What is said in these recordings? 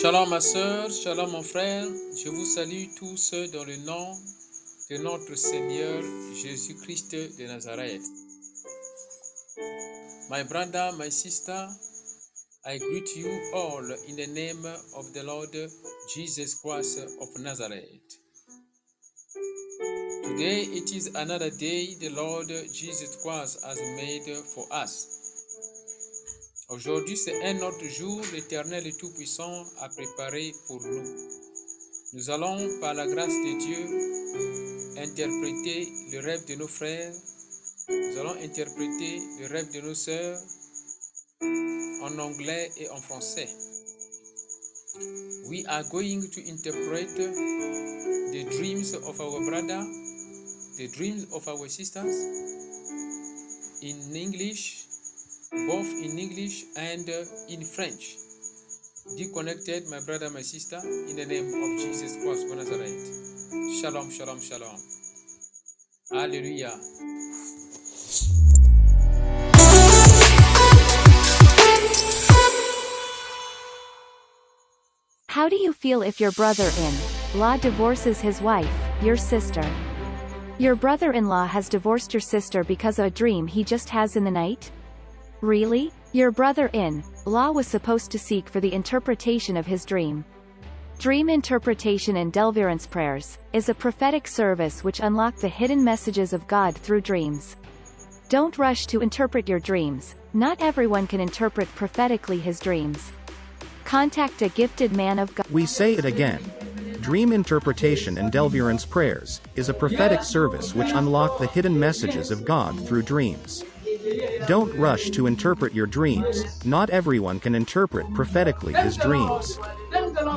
Shalom ma soeur, shalom mon frère, je vous salue tous dans le nom de notre Seigneur Jésus-Christ de Nazareth. My brother, my sister, I greet you all in the name of the Lord Jesus Christ of Nazareth. Today it is another day the Lord Jesus Christ has made for us. Aujourd'hui, c'est un autre jour l'Éternel et Tout-Puissant a préparé pour nous. Nous allons, par la grâce de Dieu, interpréter le rêve de nos frères. Nous allons interpréter le rêve de nos sœurs en anglais et en français. We are going to interpret the dreams of our brother, the dreams of our sisters in English both in English and uh, in French. Be connected, my brother, my sister, in the name of Jesus Christ of Nazareth. Shalom, shalom, shalom. Hallelujah. How do you feel if your brother-in-law divorces his wife, your sister? Your brother-in-law has divorced your sister because of a dream he just has in the night? Really? Your brother-in-law was supposed to seek for the interpretation of his dream. Dream interpretation and deliverance prayers is a prophetic service which unlock the hidden messages of God through dreams. Don't rush to interpret your dreams. Not everyone can interpret prophetically his dreams. Contact a gifted man of God. We say it again. Dream interpretation and deliverance prayers is a prophetic service which unlock the hidden messages of God through dreams. Don't rush to interpret your dreams, not everyone can interpret prophetically his dreams.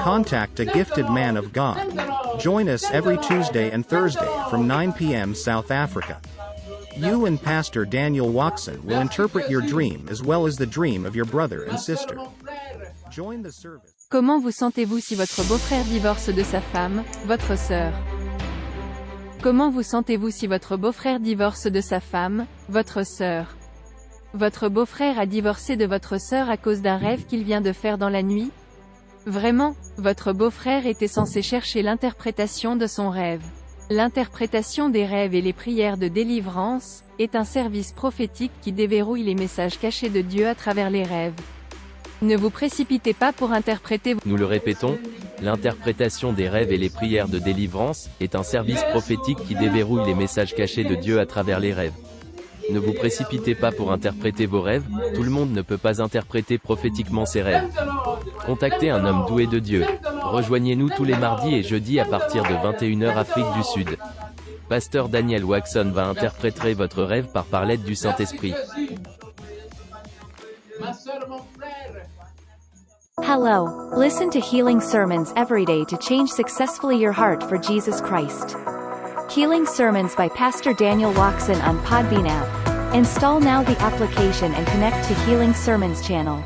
Contact a gifted man of God. Join us every Tuesday and Thursday from 9 p.m. South Africa. You and Pastor Daniel Watson will interpret your dream as well as the dream of your brother and sister. Join the service. Comment vous sentez-vous si votre beau-frère divorce de sa femme, votre sœur Comment vous sentez-vous si votre beau-frère divorce de sa femme, votre sœur? Votre beau-frère a divorcé de votre sœur à cause d'un rêve qu'il vient de faire dans la nuit? Vraiment, votre beau-frère était censé chercher l'interprétation de son rêve. L'interprétation des rêves et les prières de délivrance, est un service prophétique qui déverrouille les messages cachés de Dieu à travers les rêves. Ne vous précipitez pas pour interpréter Nous le répétons, l'interprétation des rêves et les prières de délivrance, est un service prophétique qui déverrouille les messages cachés de Dieu à travers les rêves. Ne vous précipitez pas pour interpréter vos rêves, tout le monde ne peut pas interpréter prophétiquement ses rêves. Contactez un homme doué de Dieu. Rejoignez-nous tous les mardis et jeudis à partir de 21h Afrique du Sud. Pasteur Daniel Waxon va interpréter votre rêve par par l'aide du Saint-Esprit. Hello. Listen to healing sermons every day to change successfully your heart for Jesus Christ. Healing Sermons by Pastor Daniel Watson on Podbean app. Install now the application and connect to Healing Sermons channel.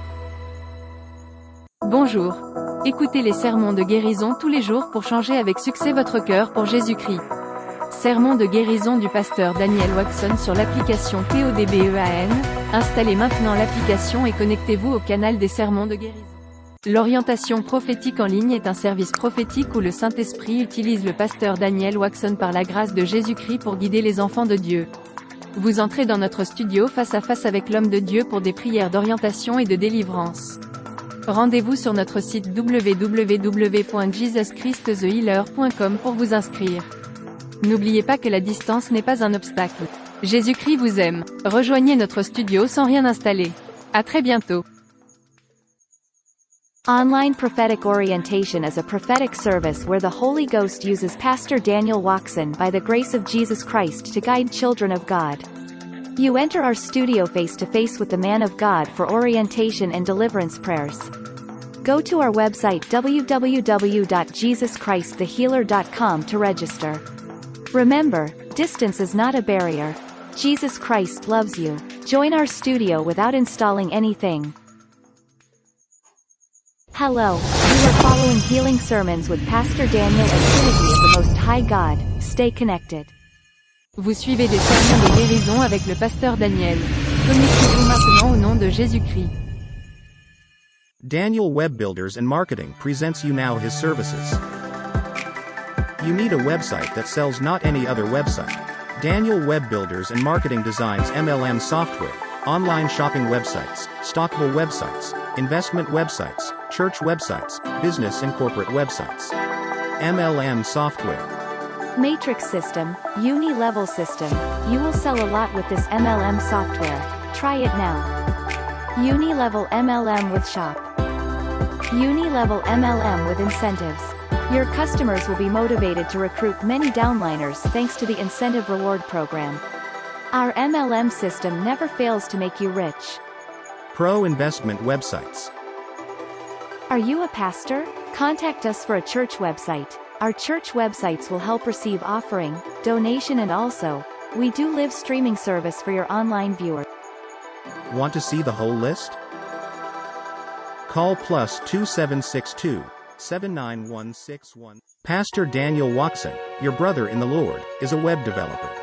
Bonjour. Écoutez les sermons de guérison tous les jours pour changer avec succès votre cœur pour Jésus-Christ. Sermon de guérison du pasteur Daniel Watson sur l'application PODBEAN. Installez maintenant l'application et connectez-vous au canal des sermons de guérison. L'orientation prophétique en ligne est un service prophétique où le Saint-Esprit utilise le pasteur Daniel Waxon par la grâce de Jésus-Christ pour guider les enfants de Dieu. Vous entrez dans notre studio face à face avec l'homme de Dieu pour des prières d'orientation et de délivrance. Rendez-vous sur notre site www.jesuschristthehealer.com pour vous inscrire. N'oubliez pas que la distance n'est pas un obstacle. Jésus-Christ vous aime. Rejoignez notre studio sans rien installer. À très bientôt. Online Prophetic Orientation is a prophetic service where the Holy Ghost uses Pastor Daniel Watson by the grace of Jesus Christ to guide children of God. You enter our studio face to face with the man of God for orientation and deliverance prayers. Go to our website www.jesuschristthehealer.com to register. Remember, distance is not a barrier. Jesus Christ loves you. Join our studio without installing anything. Hello, you are following Healing Sermons with Pastor Daniel and Trinity of the Most High God. Stay connected. Vous suivez des sermons de guérison avec le pasteur Daniel. Connectez-vous maintenant au nom de Jésus-Christ. Daniel Web Builders and Marketing presents you now his services. You need a website that sells not any other website. Daniel Web Builders and Marketing designs MLM software, online shopping websites, stockable websites, investment websites, church websites, business and corporate websites. MLM software. Matrix system, uni-level system, you will sell a lot with this MLM software. Try it now. Uni-level MLM with shop. Uni-level MLM with incentives. Your customers will be motivated to recruit many downliners thanks to the incentive reward program. Our MLM system never fails to make you rich. Pro investment websites. Are you a pastor? Contact us for a church website. Our church websites will help receive offering, donation and also, we do live streaming service for your online viewer. Want to see the whole list? Call plus 2762 79161. Pastor Daniel Watson, your brother in the Lord, is a web developer.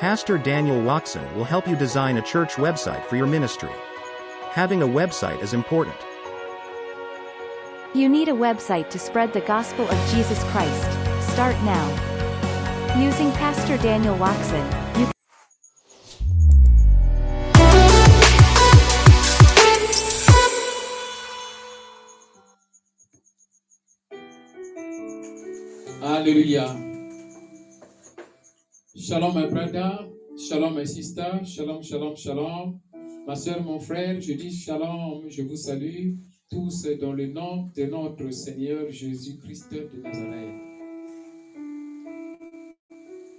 Pastor Daniel Watson will help you design a church website for your ministry. Having a website is important. You need a website to spread the gospel of Jesus Christ. Start now. Using Pastor Daniel Watson, you Hallelujah. Shalom, my brother. Shalom, my sister. Shalom, shalom, shalom. Ma soeur, mon frère, je dis shalom. Je vous salue tous dans le nom de notre Seigneur Jésus-Christ de Nazareth.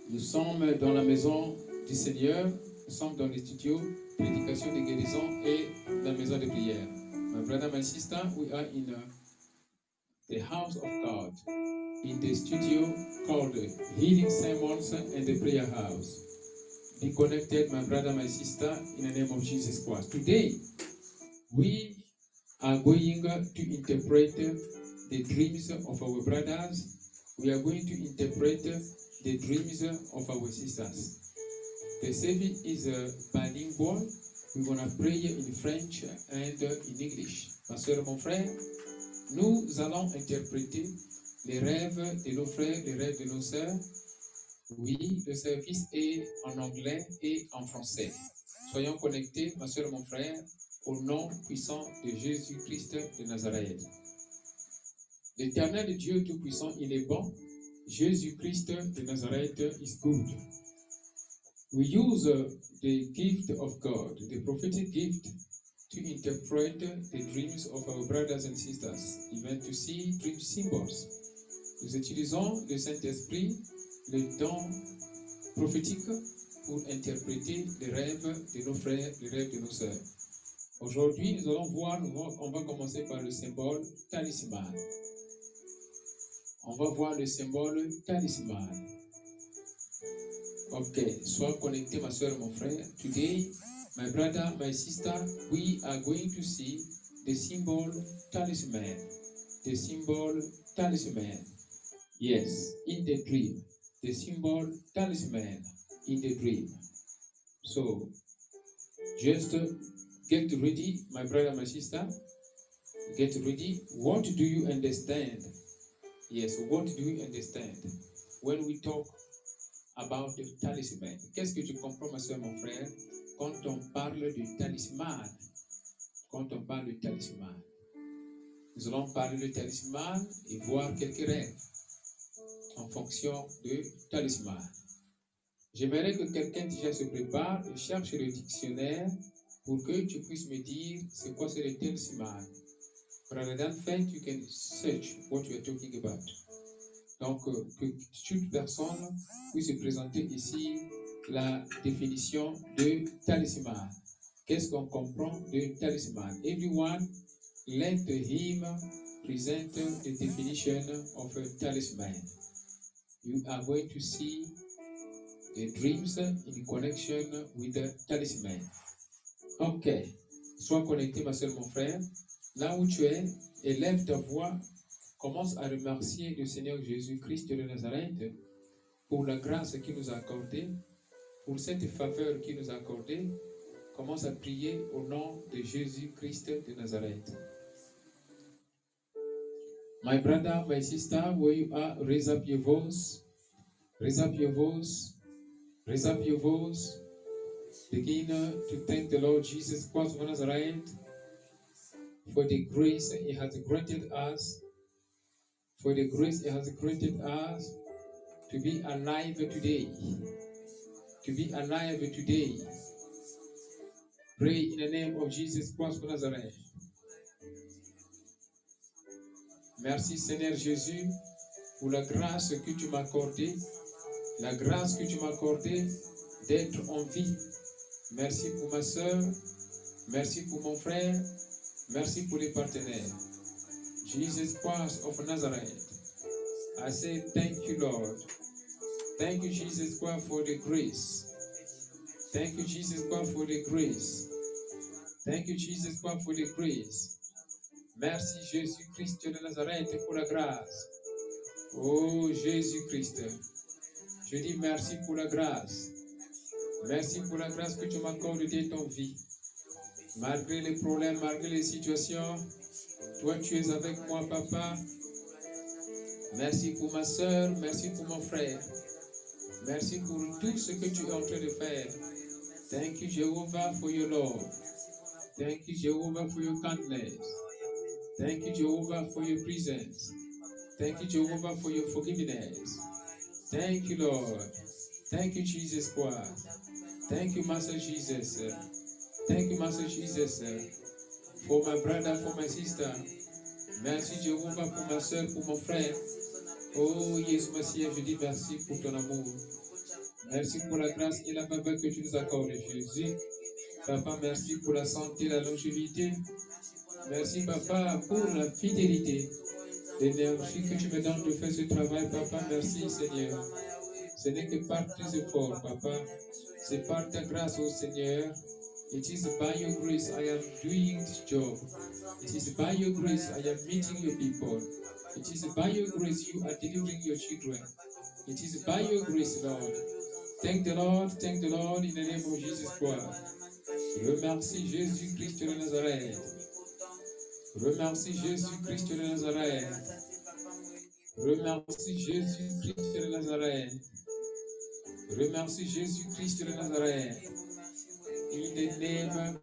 Nous sommes dans la maison du Seigneur. Nous sommes dans les studios prédication de guérison et la maison de prière. My brother, my sister, we are in uh, the house of God. In the studio called Healing Sermons and the Prayer House. Be connected, my brother, my sister, in the name of Jesus Christ. Today, we are going to interpret the dreams of our brothers. We are going to interpret the dreams of our sisters. The service is uh, bilingual. We're going to pray in French and in English. Ma soeur, mon frère, nous allons interpréter les rêves de nos frères, les rêves de nos sœurs. Oui, le service est en anglais et en français. Soyons connectés, ma soeur et mon frère, au nom puissant de Jésus-Christ de Nazareth. L'éternel Dieu Tout-Puissant, il est bon. Jésus-Christ de Nazareth is good. We use the gift of God, the prophetic gift, to interpret the dreams of our brothers and sisters, even to see dream symbols. Nous utilisons le Saint-Esprit, le don prophétique, pour interpréter les rêves de nos frères, les rêves de nos sœurs. Aujourd'hui, nous allons voir, on va commencer par le symbole talisman. On va voir le symbole talisman. Ok, sois connecté, ma soeur, mon frère. Today, my brother, my sister, we are going to see the symbol talisman. The symbol talisman. Yes, in the dream. The symbol talisman in the dream. So, just uh, get ready, my brother, my sister. Get ready. What do you understand? Yes, what do you understand? When we talk about the talisman? Qu'est-ce que tu comprends, ma soeur, mon frère, quand on parle du talisman? Quand on parle du talisman. Nous allons parler du talisman et voir quelques rêves en fonction du talisman. J'aimerais que quelqu'un déjà se prépare et cherche le dictionnaire pour que tu puisses me dire c'est quoi c'est le talisman. Rather than faith, you can search what you are talking about. Donc, euh, que toute personne puisse se présenter ici la définition de talisman. Qu'est-ce qu'on comprend de talisman? Everyone, let him present the definition of a talisman. You are going to see the dreams in connection with the talisman. Ok. Sois connecté, ma soeur, mon frère. Là où tu es, élève ta voix. Commence à remercier le Seigneur Jésus-Christ de Nazareth pour la grâce qu'il nous a accordée, pour cette faveur qu'il nous a accordée. commence à prier au nom de Jésus-Christ de Nazareth. My brother, my sister, where you are, raise up your voice. Raise up your voice. Raise up your voice. Begin uh, to thank the Lord Jesus Christ of Nazareth for the grace He has granted us. For the grace He has granted us to be alive today. To be alive today. Pray in the name of Jesus Christ of Nazareth. Merci Seigneur Jésus pour la grâce que tu m'as accordée, la grâce que tu m'as accordée d'être en vie. Merci pour ma soeur, merci pour mon frère, merci pour les partenaires. Jesus Christ of Nazareth, I say thank you Lord. Thank you Jesus Christ for the grace. Thank you Jesus Christ for the grace. Thank you Jesus Christ for the grace. Merci Jésus-Christ de Nazareth pour la grâce. Oh Jésus-Christ, je dis merci pour la grâce. Merci pour la grâce que tu m'accordes de ton vie. Malgré les problèmes, malgré les situations, toi tu es avec moi, papa. Merci pour ma soeur, merci pour mon frère. Merci pour tout ce que tu es en train de faire. Thank you, Jehovah, for your love. Thank you, Jehovah, for your kindness. Thank you, Jehovah, for your presence. Thank you, Jehovah, for your forgiveness. Thank you, Lord. Thank you, Jesus Christ. Thank you, Master Jesus. Thank you, Master Jesus, for my brother, for my sister. Merci, Jehovah, pour ma soeur, pour mon frère. Oh, Jésus Messie, je dis merci pour ton amour. Merci pour la grâce et la faveur que tu nous accordes, Jésus. Papa, merci pour la santé, la longévité. Merci, Papa, pour la fidélité, l'énergie que tu me donnes de faire ce travail. Papa, merci, Seigneur. Ce n'est que par tes efforts, Papa. C'est par ta grâce, oh Seigneur. It is by your grace I am doing this job. It is by your grace I am meeting your people. It is by your grace you are delivering your children. It is by your grace, Lord. Thank the Lord, thank the Lord in the name of Jesus Christ. Remercie Jésus-Christ de Nazareth. Remercie Jésus-Christ de Nazareth. Remercie Jésus-Christ de Nazareth. Remercie Jésus-Christ de Nazareth. In the name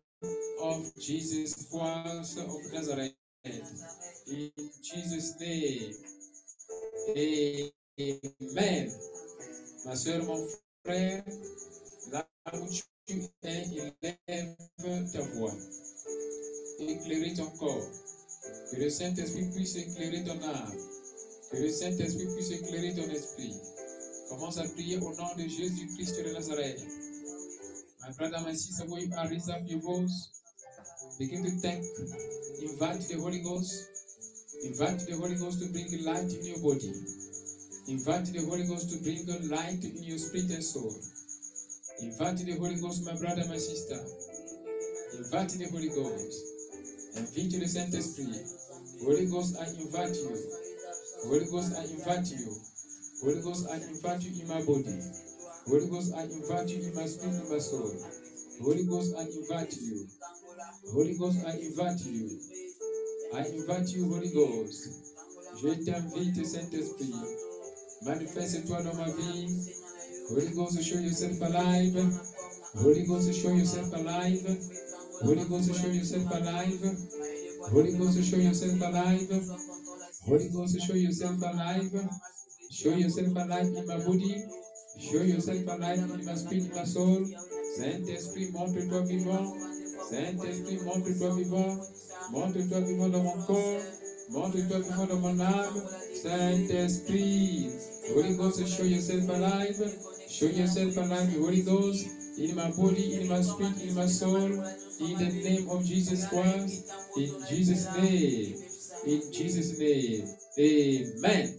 of Jesus Christ of Nazareth. In Jesus' name. Amen. Ma soeur, mon frère, là où tu es, élève ta voix. Éclairer ton corps. Que le Saint-Esprit puisse éclairer ton âme. Que le Saint-Esprit puisse éclairer ton esprit. Commence à prier au nom de Jésus-Christ de Nazareth. My brother, my sister, where you raise up your voice. Begin to thank. Invite the Holy Ghost. Invite the Holy Ghost to bring light in your body. Invite the Holy Ghost to bring light in your spirit and soul. Invite the Holy Ghost, my brother, my sister. Invite the Holy Ghost. Invite the Saint-Esprit. Holy Ghost, I invite you. Holy Ghost, I invite you. Holy Ghost, I invite you in my body. Holy Ghost, I invite you in my spirit and my soul. Holy Ghost, I invite you. Holy Ghost, I invite you. I invite you, Holy Ghost. Je t'invite, Saint-Esprit. Manifeste-toi dans ma vie. Holy Ghost, show yourself alive. Holy Ghost, show yourself alive. Holy Ghost, show yourself alive. Holy Ghost, show yourself alive. Holy Ghost, show yourself alive. Show yourself alive in my body. Show yourself alive in my spirit, in my soul. Saint-Esprit, montre-toi vivant. Saint-Esprit, montre-toi vivant. Montre-toi vivant dans mon corps. Montre-toi vivant dans mon âme. Saint-Esprit. Holy Ghost, show yourself alive. Show yourself alive, Holy Ghost, in my body, in my spirit, in my soul. In the name of Jesus Christ. In Jesus' name. In Jesus' name. Amen.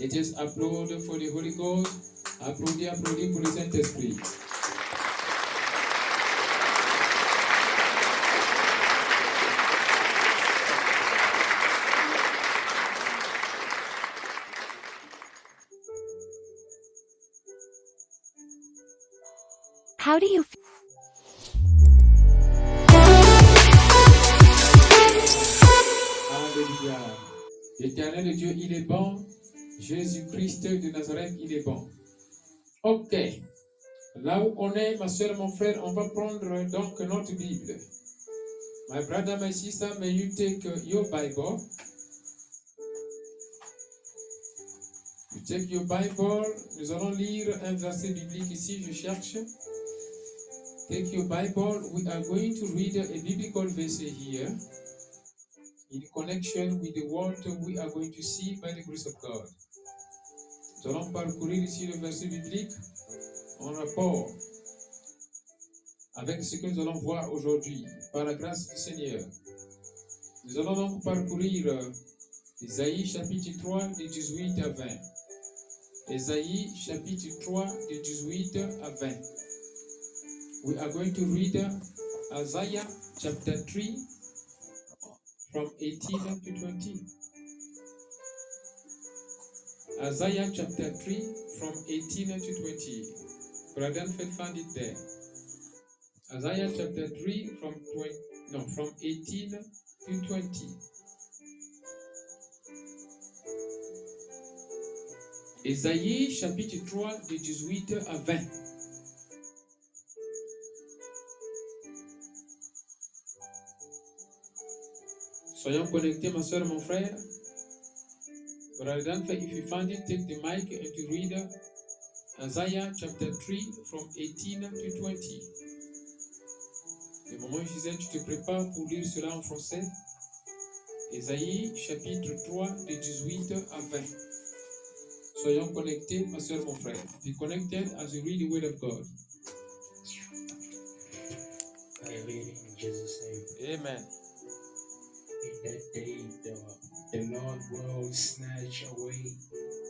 Let us applaud for the Holy Ghost. Applaudis, applaudis pour le Saint-Esprit. Do you? Alléluia. L'éternel Dieu, il est bon. Jésus-Christ de Nazareth, il est bon. Ok. Là où on est, ma soeur, mon frère, on va prendre donc notre Bible. My brother, my sister, may you take uh, your Bible. You take your Bible. Nous allons lire un verset biblique ici, je cherche. Take your Bible. We are going to read a biblical verse here in connection with the word we are going to see by the grace of God. Nous allons parcourir ici le verset biblique en rapport avec ce que nous allons voir aujourd'hui par la grâce du Seigneur. Nous allons donc parcourir Isaïe chapitre 3 de 18 à 20. Isaïe chapitre 3 de 18 à 20. We are going to read uh, Isaiah chapter 3 from 18 to 20. Isaiah chapter 3 from 18 to 20. Brother Fed found it there. Isaiah chapter 3 from 20, no, from 18 to 20. Isaïe chapitre 3 de 18 à 20. Soyons connectés, ma soeur, mon frère. Brother Danfe, if you find it, take the mic and to read Isaiah chapter 3 from 18 to 20. Le moment où Gisèle, tu te prépares pour lire cela en français. Isaïe chapitre 3 de 18 à 20. Soyons connectés, ma soeur, mon frère. Be connected as you read the word of God. I read in Jesus' name. Amen. That day, the, the Lord will snatch away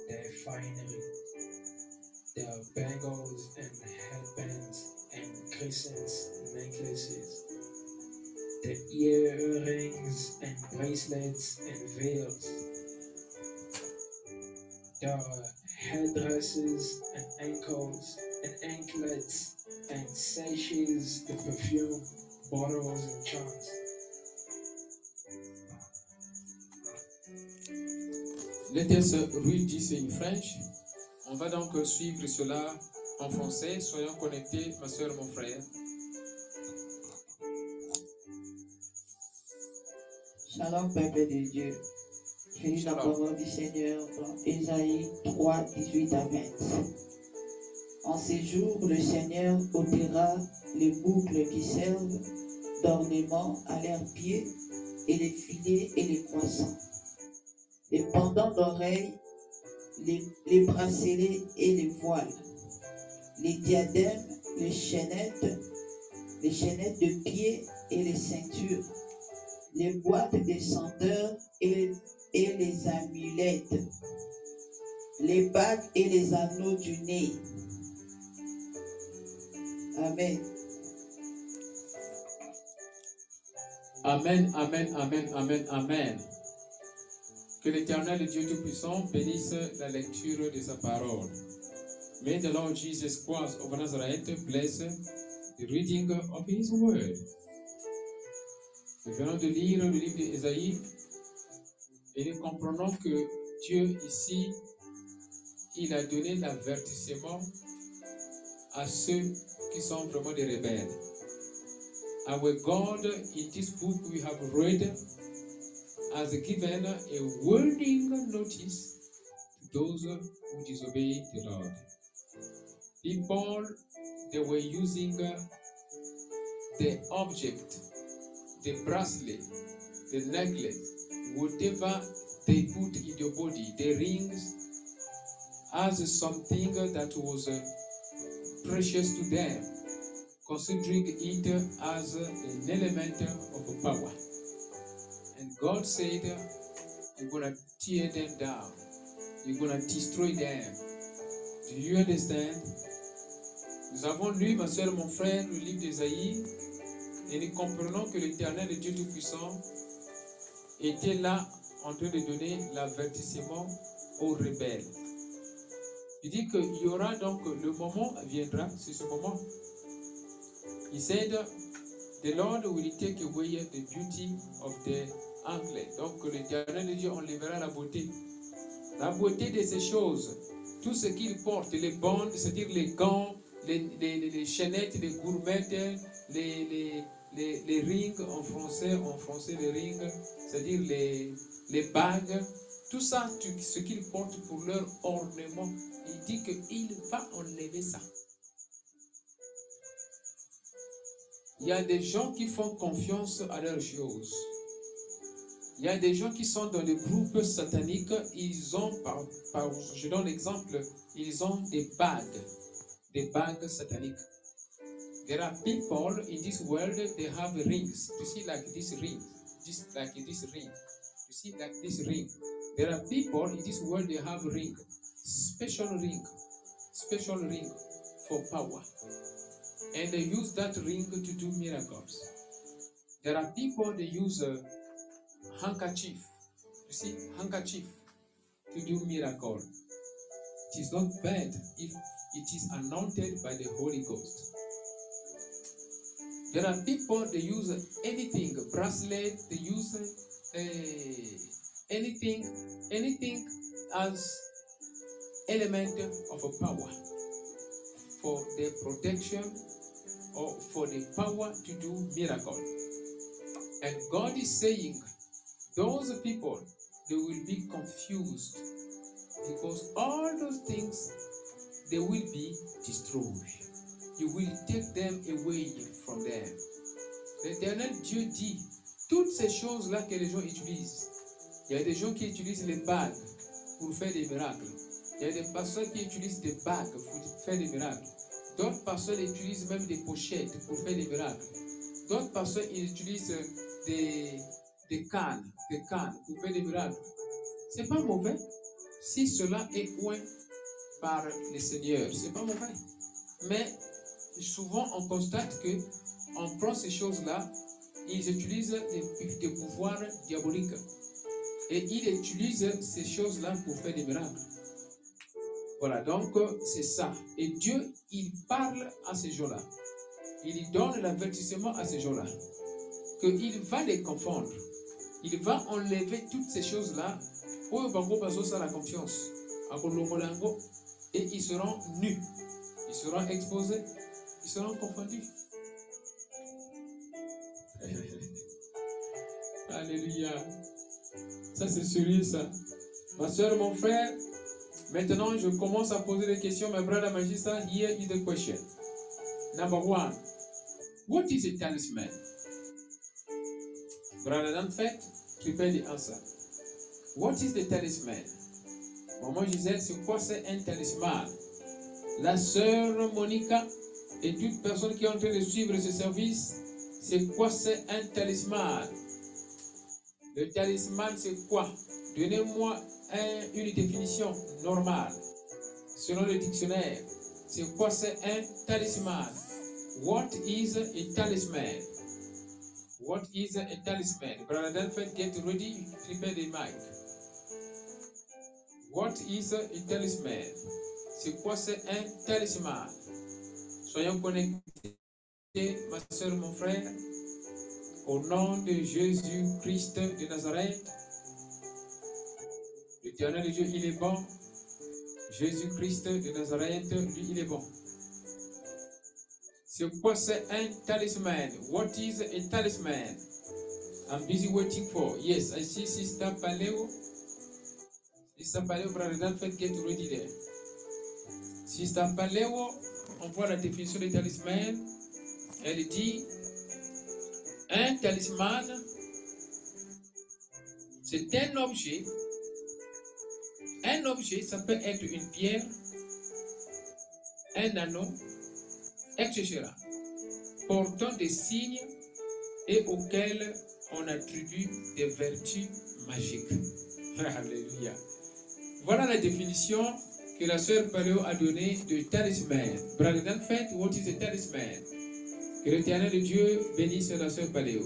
their finery, their bangles and headbands and crescents necklaces, the earrings and bracelets and veils, the headdresses and ankles and anklets and sashes, the perfume, bottles and charms. Read this in French. On va donc suivre cela en français. Soyons connectés, ma soeur, mon frère. Shalom, peuple de Dieu. Je lis la parole du Seigneur dans Ésaïe 3, 18 à 20. En ces jours, le Seigneur ôtera les boucles qui servent d'ornement à leurs pieds, et les filets et les croissants, les pendants d'oreilles, les, bracelets et les voiles, les diadèmes, les chaînettes, les chaînettes de pied et les ceintures, les boîtes des senteurs et, et les amulettes, les bagues et les anneaux du nez. Amen. Amen, amen, amen, amen, amen. Que l'Éternel Dieu Tout-Puissant bénisse la lecture de sa parole. May the Lord Jesus Christ of Nazareth bless the reading of His Word. Nous venons de lire le livre d'Ésaïe et nous comprenons que Dieu ici, il a donné l'avertissement à ceux qui sont vraiment des rebelles. Our God, in this book we have read, has given a warning notice to those who disobey the Lord. People, they were using the object, the bracelet, the necklace, whatever they put in your body, the rings, as something that was uh, precious to them considering it as an element of power. God said, You're going tear them down, you're going destroy them. Do you understand? Nous avons lu, ma soeur, mon frère, le livre d'Ésaïe, et nous comprenons que l'Éternel, le Dieu Tout-Puissant, était là en train de donner l'avertissement aux rebelles. Il dit qu'il y aura donc, le moment viendra, c'est ce moment, He said, the Lord will take away the beauty of the Donc l'éternel Dieu enlèvera la beauté. La beauté de ces choses, tout ce qu'il porte, les bandes, c'est-à-dire les gants, les, chaînettes, les gourmettes, les, les, les, rings en français, en français les rings, c'est-à-dire les, les bagues, tout ça, ce qu'ils portent pour leur ornement, il dit qu'il va enlever ça. Il y a des gens qui font confiance à leurs choses. Il y a des gens qui sont dans les groupes sataniques, ils ont, par, par- je donne l'exemple, ils ont des bagues, des bagues sataniques. There are people in this world, they have rings. You see, like this ring, just like this ring. You see, like this ring. There are people in this world, they have ring, special ring, special ring for power. And they use that ring to do miracles. There are people, they use a handkerchief. You see, handkerchief to do miracle. It is not bad if it is anointed by the Holy Ghost. There are people they use anything, bracelet, they use uh, anything, anything as element of a power for the protection or for the power to do miracle. And God is saying, those people they will be confused because all those things they will be destroyed. You will take them away from them. L'éternel Dieu dit, toutes ces choses-là que les gens utilisent, il y a des gens qui utilisent les bagues pour faire des miracles. Il y a des personnes qui utilisent des bagues pour faire des miracles. D'autres personnes utilisent même des pochettes pour faire des miracles. D'autres personnes utilisent des, des cannes, des cannes pour faire des miracles. C'est pas mauvais si cela est point par le Seigneur. C'est pas mauvais. Mais souvent on constate que on prend ces choses-là, ils utilisent des, des pouvoirs diaboliques et ils utilisent ces choses-là pour faire des miracles. Voilà, donc c'est ça. Et Dieu, il parle à ces gens-là. Il donne l'avertissement à ces gens-là qu'il va les confondre. Il va enlever toutes ces choses-là. Bazosala la confiance. Et ils seront nus. Ils seront exposés. Ils seront confondus. Alléluia. Ça, c'est sérieux, ça. Ma soeur, mon frère, maintenant, je commence à poser des questions. My brother, my sister, here is the question. Number one, what is a talisman? Brother Danfet, prepare the answer. What is the talisman? Maman Gisèle, c'est quoi c'est un talisman? La sœur Monica et toute personne qui est en train de suivre ce service, c'est quoi c'est un talisman? Le talisman, c'est quoi? Donnez-moi un- une définition normale, selon le dictionnaire. C'est quoi c'est un talisman? What is a talisman? What is a talisman? Brother get ready, prepare the mic. What is a talisman? C'est quoi c'est un talisman? Soyons connectés, ma soeur, mon frère, au nom de Jésus-Christ de Nazareth. L'éternel Dieu, il est bon. Jésus-Christ de Nazareth, lui, il est bon. C'est quoi c'est un talisman? What is a talisman? I'm busy waiting for. Yes, I see Sister Paleo. Sister Paleo, Brother Danford, get ready there. Sister Paleo, on voit la définition des talisman. Elle dit un talisman, c'est un objet. Un objet, ça peut être une pierre, un anneau, etc. Portant des signes et auxquels on attribue des vertus magiques. Alléluia. Voilà la définition que la sœur Paléo a donnée de talisman. Brother what is a talisman? Que l'éternel de Dieu bénisse la sœur Paléo.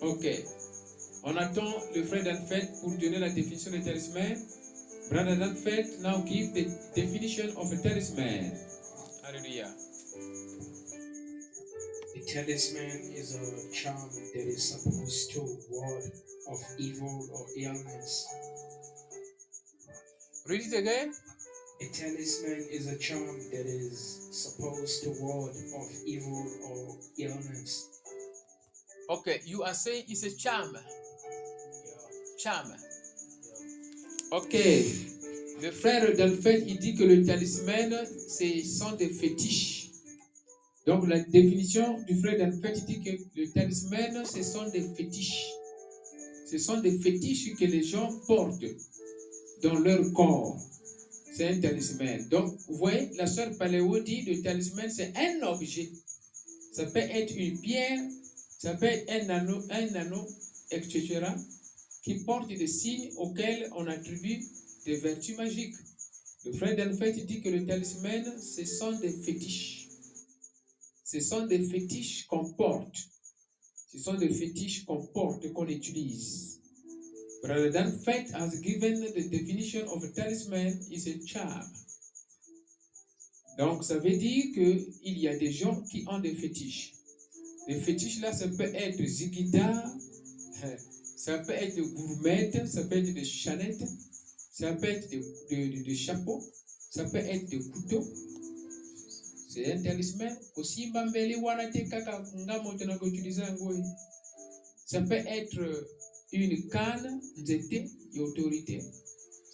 Ok. On attend le frère Danfet pour donner la définition de talisman. Brother Danfet, now give the definition of a talisman. Alléluia. talisman is a charm that is supposed to ward off evil or illness. Read it again. A talisman is a charm that is supposed to ward off evil or illness. Okay, you are saying it's a charm. Charm. Ok. Le frère Delphin, il dit que le talisman, ce sont des fétiches. Donc la définition du frère Delphin, il dit que le talisman, ce sont des fétiches. Ce sont des fétiches que les gens portent dans leur corps. C'est un talisman. Donc, vous voyez, la sœur Paléo dit le talisman, c'est un objet. Ça peut être une pierre, ça peut être un anneau, un anneau, etc., qui porte des signes auxquels on attribue des vertus magiques. Le frère Delphin dit que le talisman, ce sont des fétiches. Ce sont des fétiches qu'on porte. Ce sont des fétiches qu'on porte, qu'on utilise. Brother Dan Fett has given the definition of a talisman is a charm. Donc, ça veut dire qu'il y a des gens qui ont des fétiches. Les fétiches là, ça peut être zigida, ça peut être gourmette, ça peut être des chanettes, ça peut être des, des- des- des chapeaux, ça peut être des couteaux. C'est un talisman. Kosimba mbele wana te kaka ngamo tena kuutiliza ngoi. Ça peut être une canne, nzete, et autorité.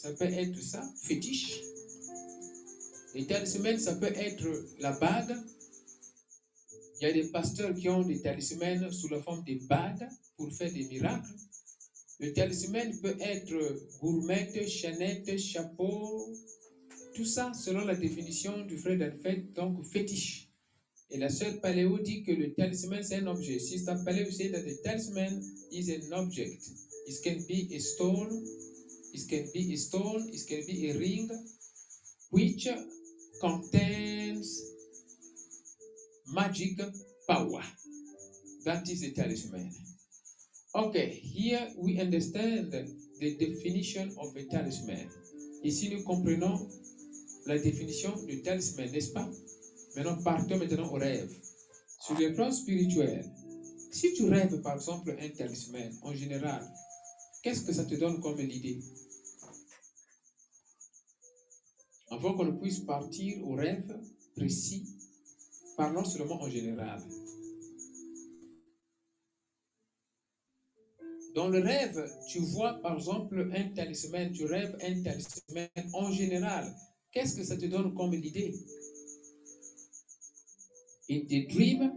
Ça peut être ça, fétiche. Les talismans, ça peut être la bague. Il y a des pasteurs qui ont des talismans sous la forme de bagues pour faire des miracles. Le talisman peut être gourmette, chaînette, chapeau, tout ça selon la définition du frère d'Alfred, donc fétiche. Et la sœur Paléo dit que le talisman c'est un objet. Sister Paléo say that the talisman is an object. It can be a stone, it can be a stone, it can be a ring, which contains magic power. That is a talisman. Okay, here we understand the definition of a talisman. Ici, nous comprenons la définition du talisman, n'est-ce pas? Maintenant, partons maintenant au rêve. Sur le plan spirituel, si tu rêves par exemple un talisman en général, qu'est-ce que ça te donne comme l'idée? Avant qu'on puisse partir au rêve précis, parlons seulement en général. Dans le rêve, tu vois par exemple un talisman, tu rêves un talisman en général. Qu'est-ce que ça te donne comme l'idée? In the dream,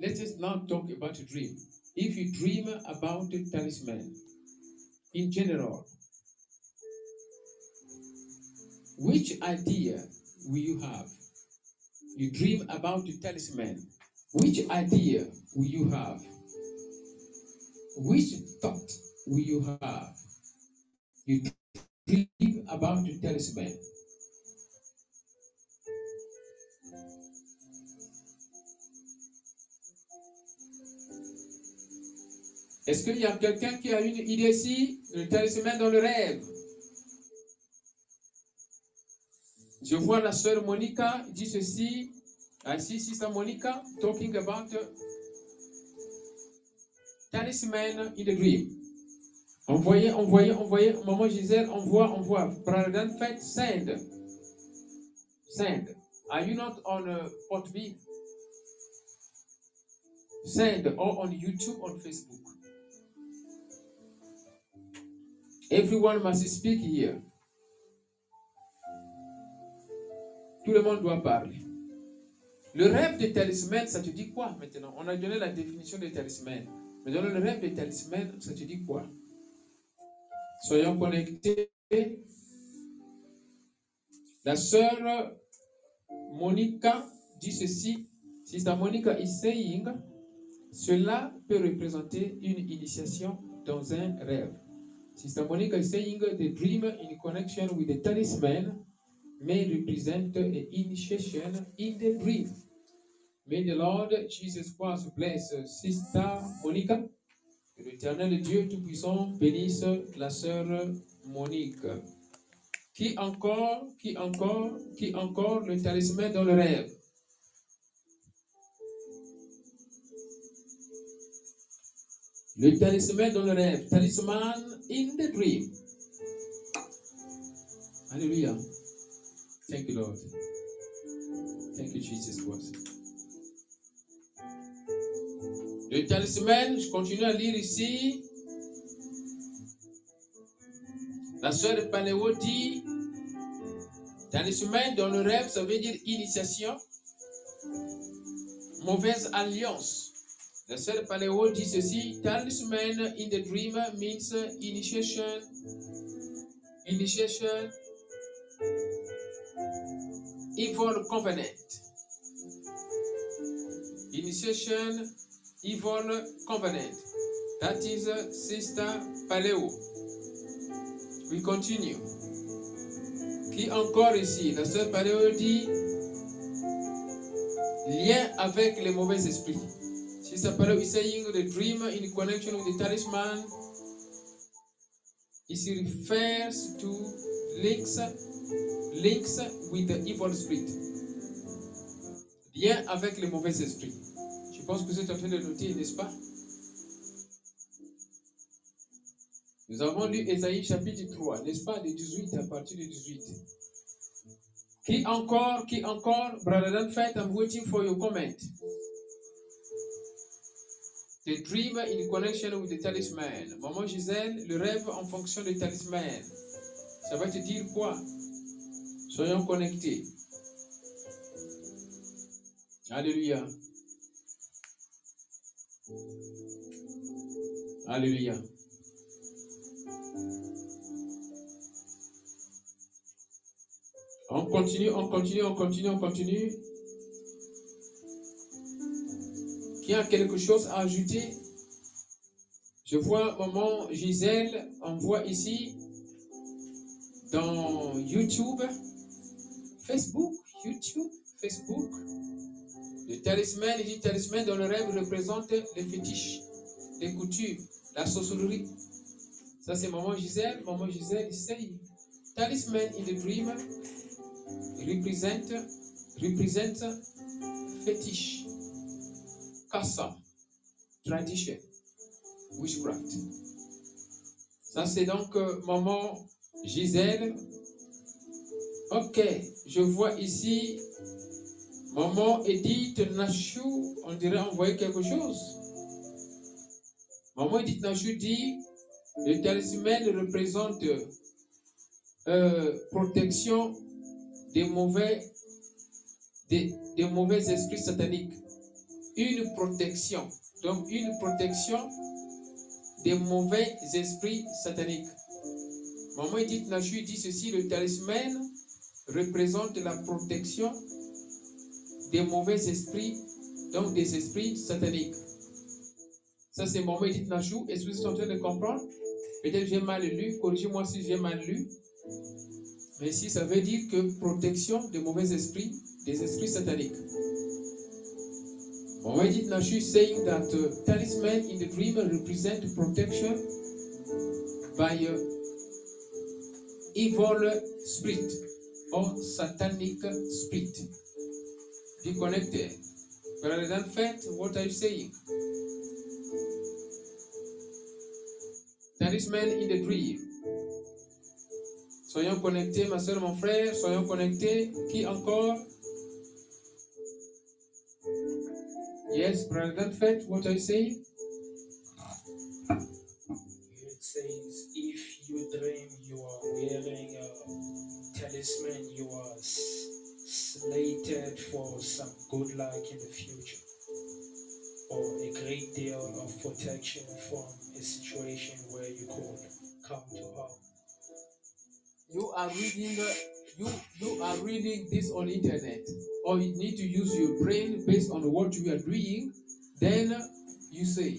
let us now talk about a dream. If you dream about a talisman, in general, which idea will you have? You dream about a talisman. Which idea will you have? Which thought will you have? You dream about the talisman. Est-ce qu'il y a quelqu'un qui a une idée ici? Le talisman dans le rêve? Je vois la sœur Monica dit ceci. I see Sister Monica talking about talisman in the dream. Envoyez, envoyez, envoyez. Maman Gisèle, envoie, envoie. Brother fait send. Send. Are you not on uh, Podbean? Send or on YouTube, on Facebook. Everyone must speak here. Tout le monde doit parler. Le rêve de talisman, ça te dit quoi maintenant? On a donné la définition de talisman. Maintenant, le rêve de talisman, ça te dit quoi? Soyons connectés. La sœur Monica dit ceci. Sister Monica is saying, cela peut représenter une initiation dans un rêve. Sister Monica is saying the dream in connection with the talisman may represent an initiation in the dream. May the Lord Jesus Christ bless Sister Monica. Que l'éternel Dieu Tout-Puissant bénisse la sœur Monique. Qui encore, qui encore, qui encore le talisman dans le rêve? Le talisman dans le rêve. Talisman in the dream. Alléluia. Thank you, Lord. Thank you, Jesus Christ. Le talisman, je continue à lire ici. La sœur Paléo dit, talisman dans le rêve, ça veut dire initiation, mauvaise alliance. La sœur Paléo dit ceci, talisman in the dream means initiation, initiation, evil covenant. Initiation, evil covenant. That is Sister Paléo. We continue. Qui encore ici? La sœur Paléo dit lien avec les mauvais esprits. Sister Paléo is saying the dream in connection with the talisman. It refers to links, links with the evil spirit. Lien avec les mauvais esprits. Pense que vous êtes en train de noter, n'est-ce pas? Nous avons lu Ésaïe chapitre 3, n'est-ce pas, de 18 à partir de 18. Qui encore, qui encore, Brother Danfet, I'm waiting for your comment? The dream in connection with the talisman. Maman Gisèle, le rêve en fonction du talisman. Ça va te dire quoi? Soyons connectés. Alléluia. Alléluia. On continue, on continue, on continue, on continue. Qui a quelque chose à ajouter? Je vois maman Gisèle, on voit ici dans YouTube, Facebook, YouTube, Facebook. Le talisman, il dit talisman dans le rêve représente les fétiches, les coutumes, la sorcellerie. Ça c'est maman Gisèle. Maman Gisèle, il say, talisman in the dream represent, represent fetish, tradition, witchcraft. Ça c'est donc euh, maman Gisèle. Ok, je vois ici maman Edith Nachou, on dirait envoyer quelque chose. Maman Edith Nachou dit le talisman représente euh, protection des mauvais, des, des mauvais esprits sataniques. Une protection. Donc une protection des mauvais esprits sataniques. Maman Edith Nachu dit ceci, le talisman représente la protection des mauvais esprits, donc des esprits sataniques. Ça, c'est Maman Edith Nachou. Est-ce que vous êtes en train de comprendre? Peut-être j'ai mal lu, corrigez-moi si j'ai mal lu. Mais ici, ça veut dire que protection des mauvais esprits, des esprits sataniques. Maman Edith Nachou saying that uh, talisman in the dream represent protection by uh, evil spirit or satanic spirit. Be connected. Rather than fact, what are you saying? Talisman in the dream. Soyons connectés, ma soeur, mon frère, soyons connectés. Qui encore? Yes, Brother Danfet, what I say? It says, if you dream you are wearing a talisman, you are slated for some good luck in the future, or a great deal of protection from a situation where you could come to harm. You are reading, uh, you you are reading this on internet, or you need to use your brain based on what you are doing. Then you say,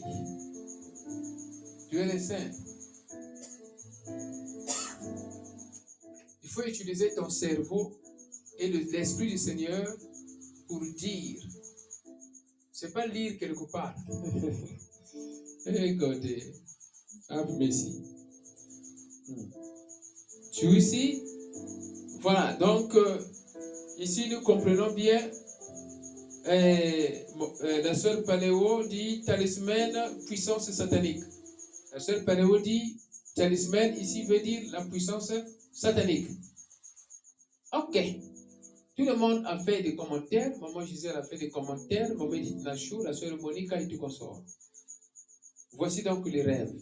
do you understand? Il faut utiliser ton cerveau et le- l'esprit du Seigneur pour dire. C'est pas lire quelque part. eh, have mercy. Hmm. Tu ici? Voilà, donc euh, ici nous comprenons bien bon, euh, la sœur Paléo dit talisman, puissance satanique. La sœur Paléo dit talisman, ici veut dire la puissance satanique. Ok. Tout le monde a fait des commentaires. Maman Gisèle a fait des commentaires. Maman Edith Nachou, la sœur Monica et tout consort. Voici donc les rêves.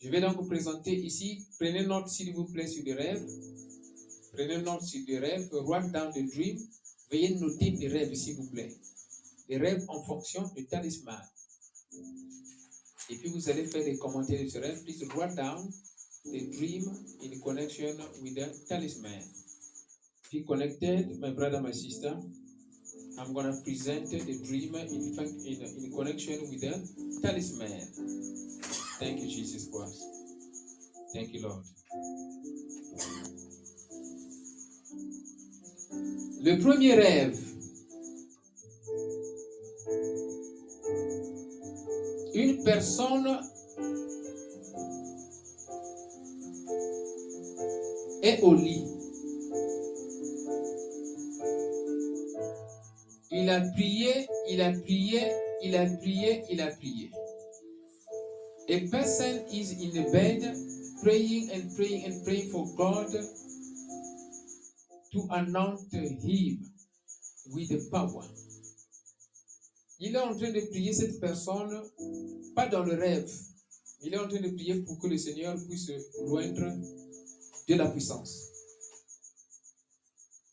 Je vais donc vous présenter ici. Prenez note, s'il vous plaît, sur les rêves. Prenez note sur les rêves. Write down the dream. Veuillez noter les rêves, s'il vous plaît. Les rêves en fonction du talisman. Et puis vous allez faire des commentaires sur les rêves. Please write down the dream in connection with the talisman. Connected, my brother, my sister. I'm going to present the dream in, fact, in, in connection with the talisman. Thank you, Jesus Christ. Thank you, Lord. Le premier rêve. Une personne est au lit. A prié, il a prié, il a prié, il a prié. A person is in the bed praying and praying and praying for God to anoint him with the power. Il est en train de prier cette personne, pas dans le rêve. Il est en train de prier pour que le Seigneur puisse loindre de la puissance.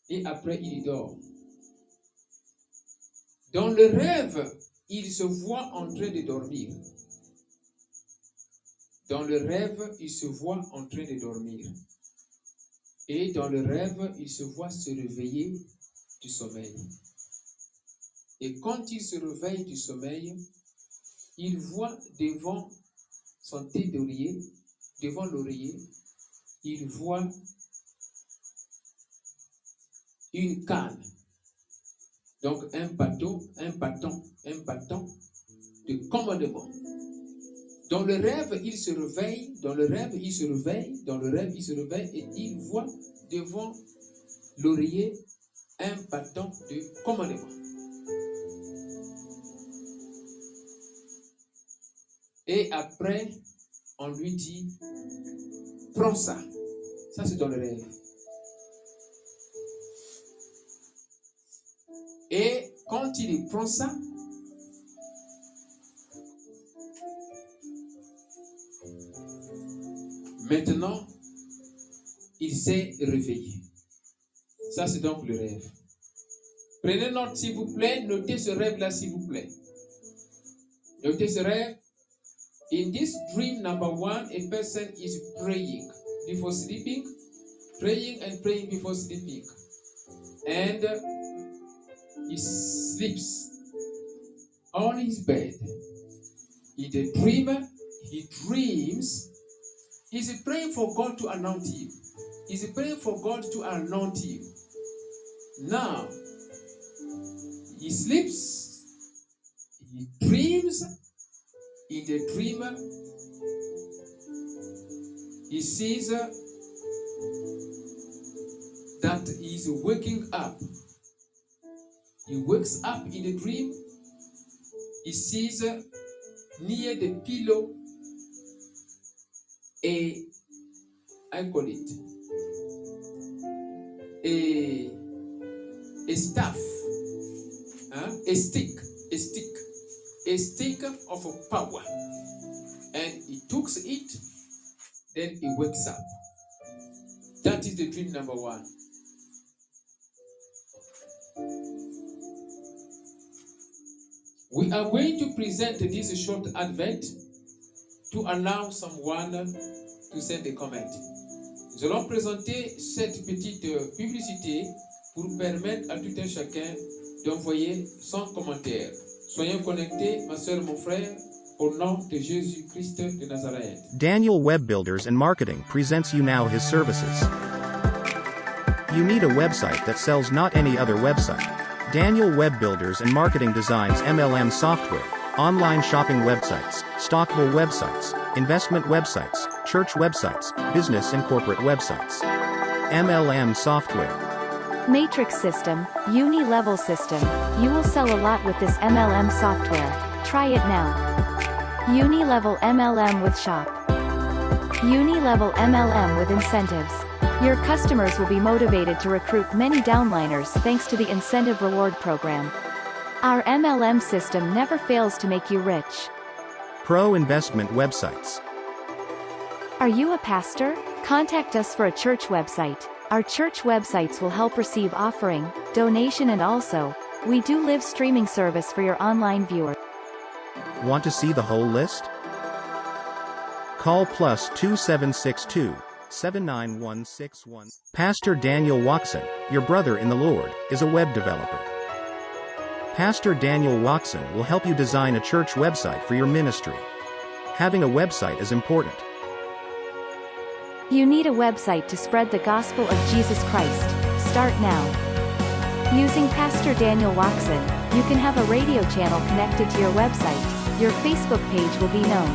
Et après, il dort. Dans le rêve, il se voit en train de dormir. Dans le rêve, il se voit en train de dormir. Et dans le rêve, il se voit se réveiller du sommeil. Et quand il se réveille du sommeil, il voit devant son tête d'oreiller, devant l'oreiller, il voit une canne. Donc un bateau, un bâton, un bâton de commandement. Dans le rêve, il se réveille, dans le rêve, il se réveille, dans le rêve, il se réveille et il voit devant l'oreiller un bâton de commandement. Et après, on lui dit, prends ça. Ça, c'est dans le rêve. Et quand il prend ça, maintenant, il s'est réveillé. Ça, c'est donc le rêve. Prenez note, s'il vous plaît. Notez ce rêve-là, s'il vous plaît. Notez ce rêve. In this dream, number one, a person is praying before sleeping, praying and praying before sleeping. And he sleeps on his bed. In the dream, he dreams. He's praying for God to anoint him. He's praying for God to anoint him. Now, he sleeps, he dreams. In the dream, he sees that he's waking up. He wakes up in a dream. He sees uh, near the pillow a, I call it, a, a staff, a stick, a stick, a stick of power. And he takes it, then he wakes up. That is the dream number one. We are going to present this short advert to allow someone to send a comment. Nous allons présenter cette petite euh, publicité pour permettre à tout un chacun d'envoyer son commentaire. Soyez connectés, ma soeur, mon frère, au nom de Jésus-Christ de Nazareth. Daniel Web Builders and Marketing presents you now his services. You need a website that sells not any other website. Daniel Web Builders and Marketing designs MLM software, online shopping websites, stockable websites, investment websites, church websites, business and corporate websites. MLM software. Matrix system, uni-level system, you will sell a lot with this MLM software. Try it now. Uni-level MLM with shop. Uni-level MLM with incentives. Your customers will be motivated to recruit many downliners thanks to the incentive reward program. Our MLM system never fails to make you rich. Pro investment websites. Are you a pastor? Contact us for a church website. Our church websites will help receive offering, donation and also, we do live streaming service for your online viewer. Want to see the whole list? Call plus 2762 79161. Pastor Daniel Watson, your brother in the Lord, is a web developer. Pastor Daniel Watson will help you design a church website for your ministry. Having a website is important. You need a website to spread the gospel of Jesus Christ. Start now. Using Pastor Daniel Watson, you can have a radio channel connected to your website. Your Facebook page will be known.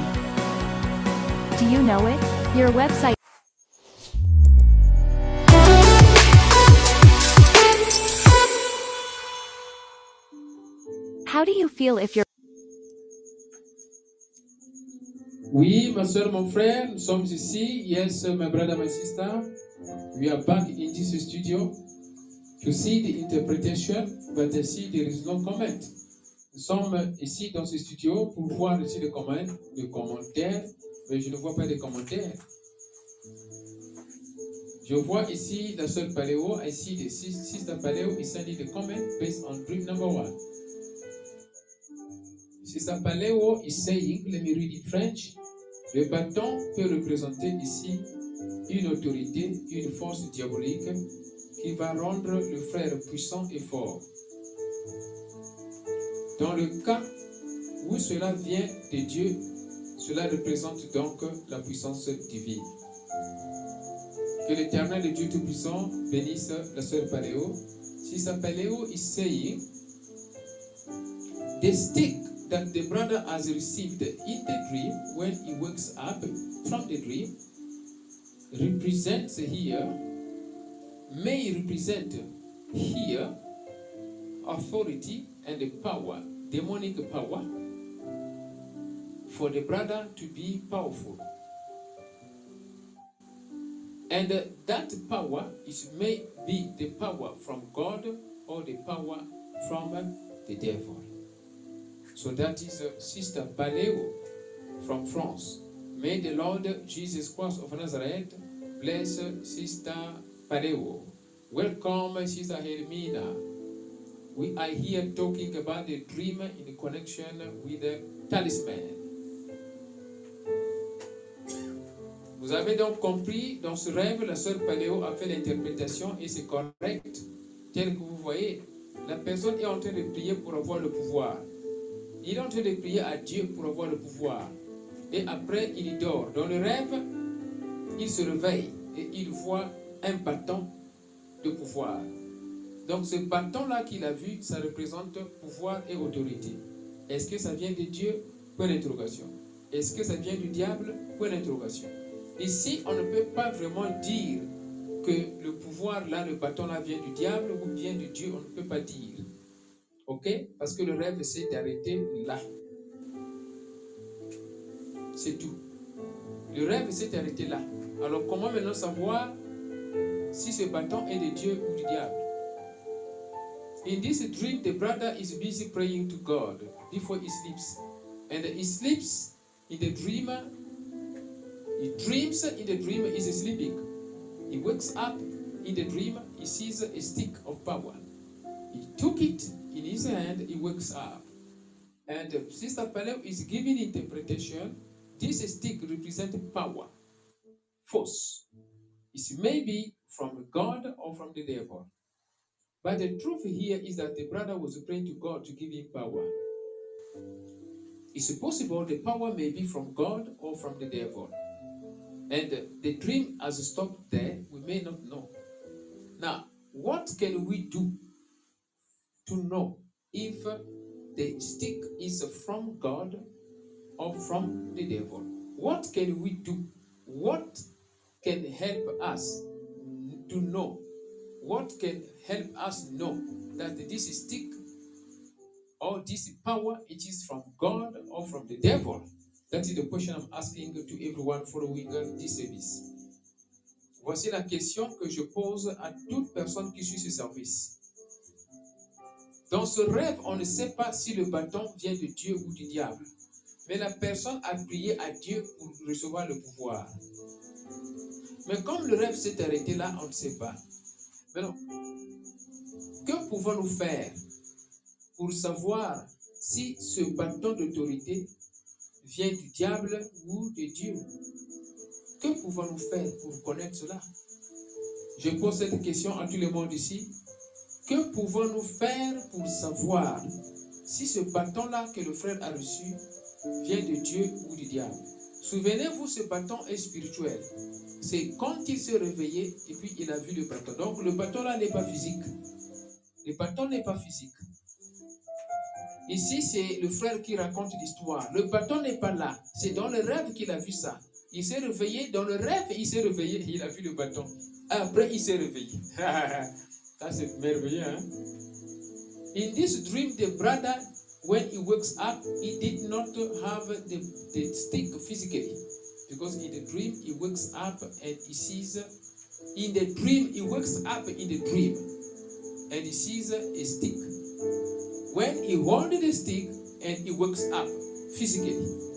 Do you know it? Your website How do you feel if your Oui, ma soeur, mon frère, nous sommes ici. Yes, my brother, my sister. We are back in this studio to see the interpretation, but I see there is no comment. Nous sommes ici dans ce studio pour voir ici les commentaires, les commentaires, mais je ne vois pas de commentaires. Je vois ici la sœur Paléo, I see the sis- sister Paléo is sending the comment based on dream number one. Sister Paléo is saying, let me read in French, le bâton peut représenter ici une autorité, une force diabolique qui va rendre le frère puissant et fort. Dans le cas où cela vient de Dieu, cela représente donc la puissance divine. Que l'éternel Dieu Tout-Puissant bénisse la sœur Paléo. Sister Paléo is saying, the stick that the brother has received in the dream when he wakes up from the dream represents here, may represent here authority and the power, demonic power, for the brother to be powerful. And that power is may be the power from God or the power from the devil. So that is uh, Sister Baleo from France. May the Lord Jesus Christ of Nazareth bless Sister Paleo. Welcome, Sister Hermina. We are here talking about the dream in connection with the talisman. Vous avez donc compris, dans ce rêve, la sœur Paléo a fait l'interprétation et c'est correct. Tel que vous voyez, la personne est en train de prier pour avoir le pouvoir. Il est en train de prier à Dieu pour avoir le pouvoir. Et après, il dort. Dans le rêve, il se réveille et il voit un bâton de pouvoir. Donc ce bâton-là qu'il a vu, ça représente pouvoir et autorité. Est-ce que ça vient de Dieu? Point d'interrogation. Est-ce que ça vient du diable? Point d'interrogation. Ici, on ne peut pas vraiment dire que le pouvoir là, le bâton là vient du diable ou vient de Dieu, on ne peut pas dire. Ok? Parce que le rêve, c'est d'arrêter là. C'est tout. Le rêve, c'est d'arrêter là. Alors, comment maintenant savoir si ce bâton est de Dieu ou du diable? In this dream, the brother is busy praying to God before he sleeps. And he sleeps in the dream. He dreams in the dream, he's sleeping. He wakes up in the dream, he sees a stick of power. He took it in his hand, he wakes up. And Sister Paleo is giving interpretation. This stick represents power, force. It may be from God or from the devil. But the truth here is that the brother was praying to God to give him power. It's possible the power may be from God or from the devil. And the dream has stopped there, we may not know. Now, what can we do to know if the stick is from God or from the devil? What can we do? What can help us to know what can help us know that this stick or this power it is from God or from the devil? That is the question I'm asking to everyone following this service. Voici la question que je pose à toute personne qui suit ce service. Dans ce rêve, on ne sait pas si le bâton vient de Dieu ou du diable. Mais la personne a prié à Dieu pour recevoir le pouvoir. Mais comme le rêve s'est arrêté là, on ne sait pas. Maintenant, que pouvons-nous faire pour savoir si ce bâton d'autorité vient du diable ou de Dieu? Que pouvons-nous faire pour connaître cela? Je pose cette question à tout le monde ici. Que pouvons-nous faire pour savoir si ce bâton-là que le frère a reçu vient de Dieu ou du diable? Souvenez-vous, ce bâton est spirituel. C'est quand il s'est réveillé et puis il a vu le bâton. Donc le bâton-là n'est pas physique. Le bâton n'est pas physique. Ici, c'est le frère qui raconte l'histoire. Le bâton n'est pas là. C'est dans le rêve qu'il a vu ça. Il s'est réveillé, dans le rêve, il s'est réveillé il a vu le bâton. Après, il s'est réveillé. Hein? In this dream, the brother, when he wakes up, he did not have the, the stick physically. Because in the dream, he wakes up and he sees, in the dream, he wakes up in the dream and he sees a stick. When he holds the stick and he wakes up physically.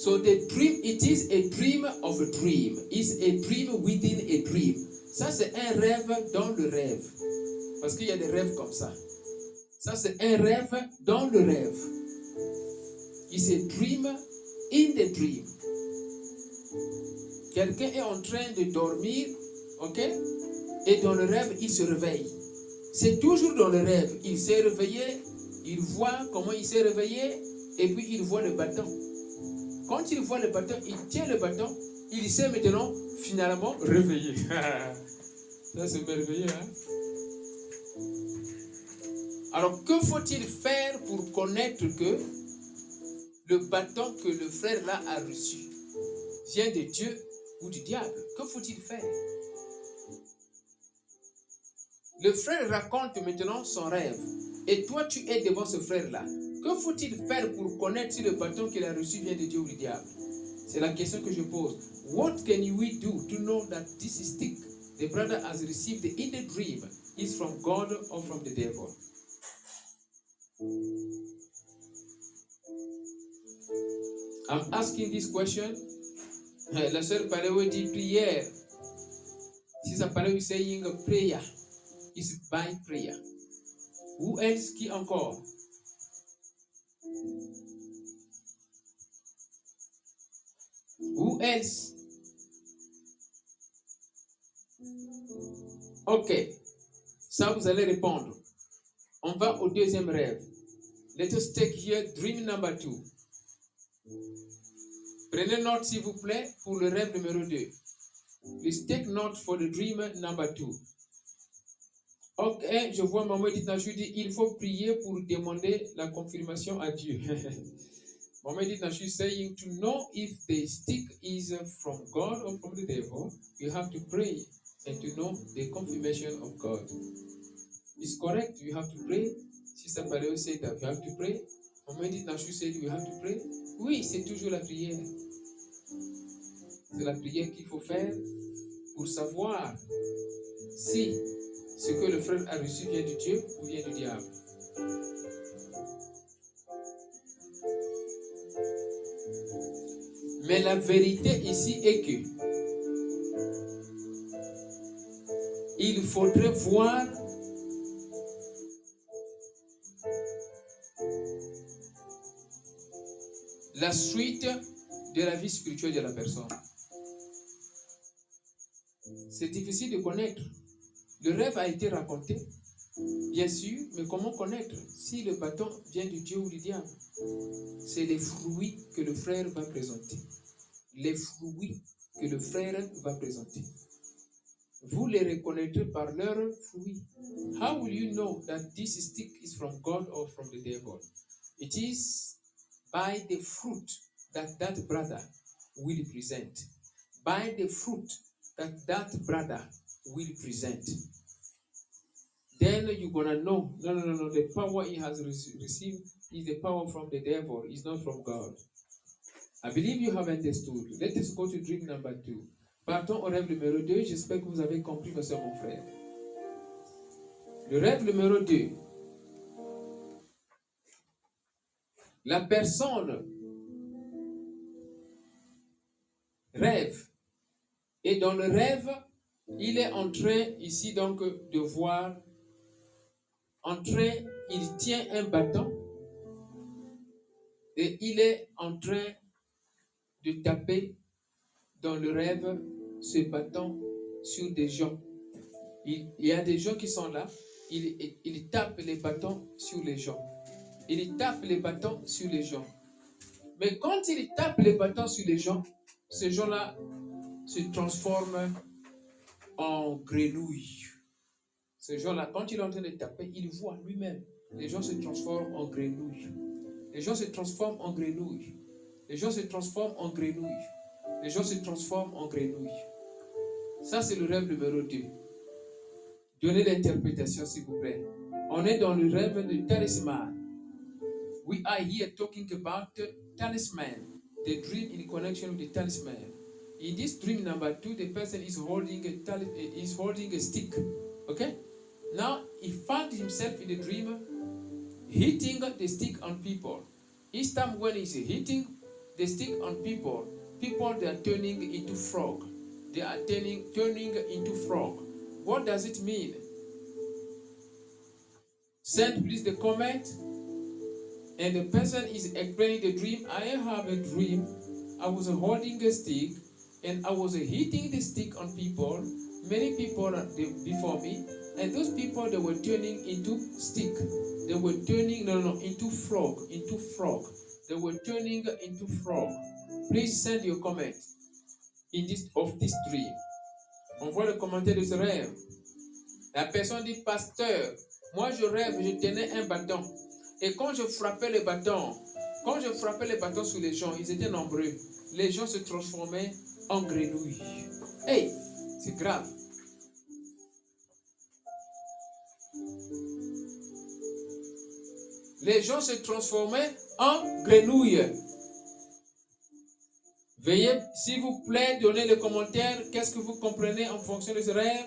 So the dream, it is a dream of a dream. It's a dream within a dream. Ça, c'est un rêve dans le rêve. Parce qu'il y a des rêves comme ça. Ça, c'est un rêve dans le rêve. It's a dream in the dream. Quelqu'un est en train de dormir, ok? Et dans le rêve, il se réveille. C'est toujours dans le rêve. Il s'est réveillé, il voit comment il s'est réveillé, et puis il voit le bâton. Quand il voit le bâton, il tient le bâton, il s'est maintenant finalement réveillé. Ça, c'est merveilleux, hein? Alors, que faut-il faire pour connaître que le bâton que le frère là a reçu vient de Dieu ou du diable? Que faut-il faire? Le frère raconte maintenant son rêve. Et toi, tu es devant ce frère-là. Que faut-il faire pour connaître si le bâton qu'il a reçu vient de Dieu ou du diable? C'est la question que je pose. What can we do to know that this stick the brother has received in the dream is from God or from the devil? I'm asking this question. La sœur Paléo dit prière. Sister Paléo is saying prayer. Is by prayer. Who else qui encore? Who else? Ok. Ça, vous allez répondre. On va au deuxième rêve. Let us take here dream number two. Prenez note, s'il vous plaît, pour le rêve numéro 2. Please take note for the dream number two. Ok, je vois Maman Edith Nachou dit il faut prier pour demander la confirmation à Dieu. Maman Edith Nachou saying to know if the stick is from God or from the devil, you have to pray and to know the confirmation of God. It's correct, you have to pray. Sister Paleo said that you have to pray. Maman Edith Nachou said you have to pray. Oui, c'est toujours la prière. C'est la prière qu'il faut faire pour savoir si ce que le frère a reçu vient de Dieu ou vient du diable. Mais la vérité ici est que il faudrait voir la suite de la vie spirituelle de la personne. C'est difficile de connaître. Le rêve a été raconté, bien sûr, mais comment connaître si le bâton vient du Dieu ou du diable C'est les fruits que le frère va présenter. Les fruits que le frère va présenter. Vous les reconnaîtrez par leurs fruits. How will you know that this stick is from God or from the devil? It is by the fruit that that brother will present. By the fruit that that brother will present. Then you're gonna know. No, no, no, no. The power he has rec- received is the power from the devil. It's not from God. I believe you have understood. Let us go to dream number two. Partons au rêve numéro 2. J'espère que vous avez compris, ma soeur, mon frère. Le rêve numéro 2. La personne rêve. Et dans le rêve, il est en train ici donc de voir, en train, il tient un bâton et il est en train de taper dans le rêve ce bâton sur des gens. Il, y a des gens qui sont là, il, il- il tape les bâtons sur les gens. Il tape les bâtons sur les gens. Mais quand il tape les bâtons sur les gens, ces gens-là se transforment en grenouilles. Ces gens-là, quand il est en train de taper, il voit lui-même. Les gens se transforment en grenouilles. Les gens se transforment en grenouilles. Les gens se transforment en grenouilles. Les gens se transforment en grenouilles. Ça, c'est le rêve numéro 2. Donnez l'interprétation, s'il vous plaît. On est dans le rêve de talisman. We are here talking about talisman, the dream in connection with the talisman. In this dream number two, the person is holding a is holding a stick. Okay? Now he found himself in the dream hitting the stick on people. Each time when he's hitting the stick on people, people they are turning into frog. They are turning turning into frog. What does it mean? Send please the comment. And the person is explaining the dream. I have a dream. I was holding a stick and I was hitting the stick on people. Many people the- before me, and those people they were turning into stick. They were turning no no into frog, into frog. They were turning into frog. Please send your comment in this of this dream. On voit le commentaire de ce rêve. La personne dit pasteur, moi je rêve, je tenais un bâton. Et quand je frappais le bâton, quand je frappais les bâtons sur les gens, ils étaient nombreux. Les gens se transformaient en grenouilles. Hey, c'est grave. Les gens se transformaient en grenouilles. Veuillez, s'il vous plaît, donner le commentaire. Qu'est-ce que vous comprenez en fonction de ce rêve?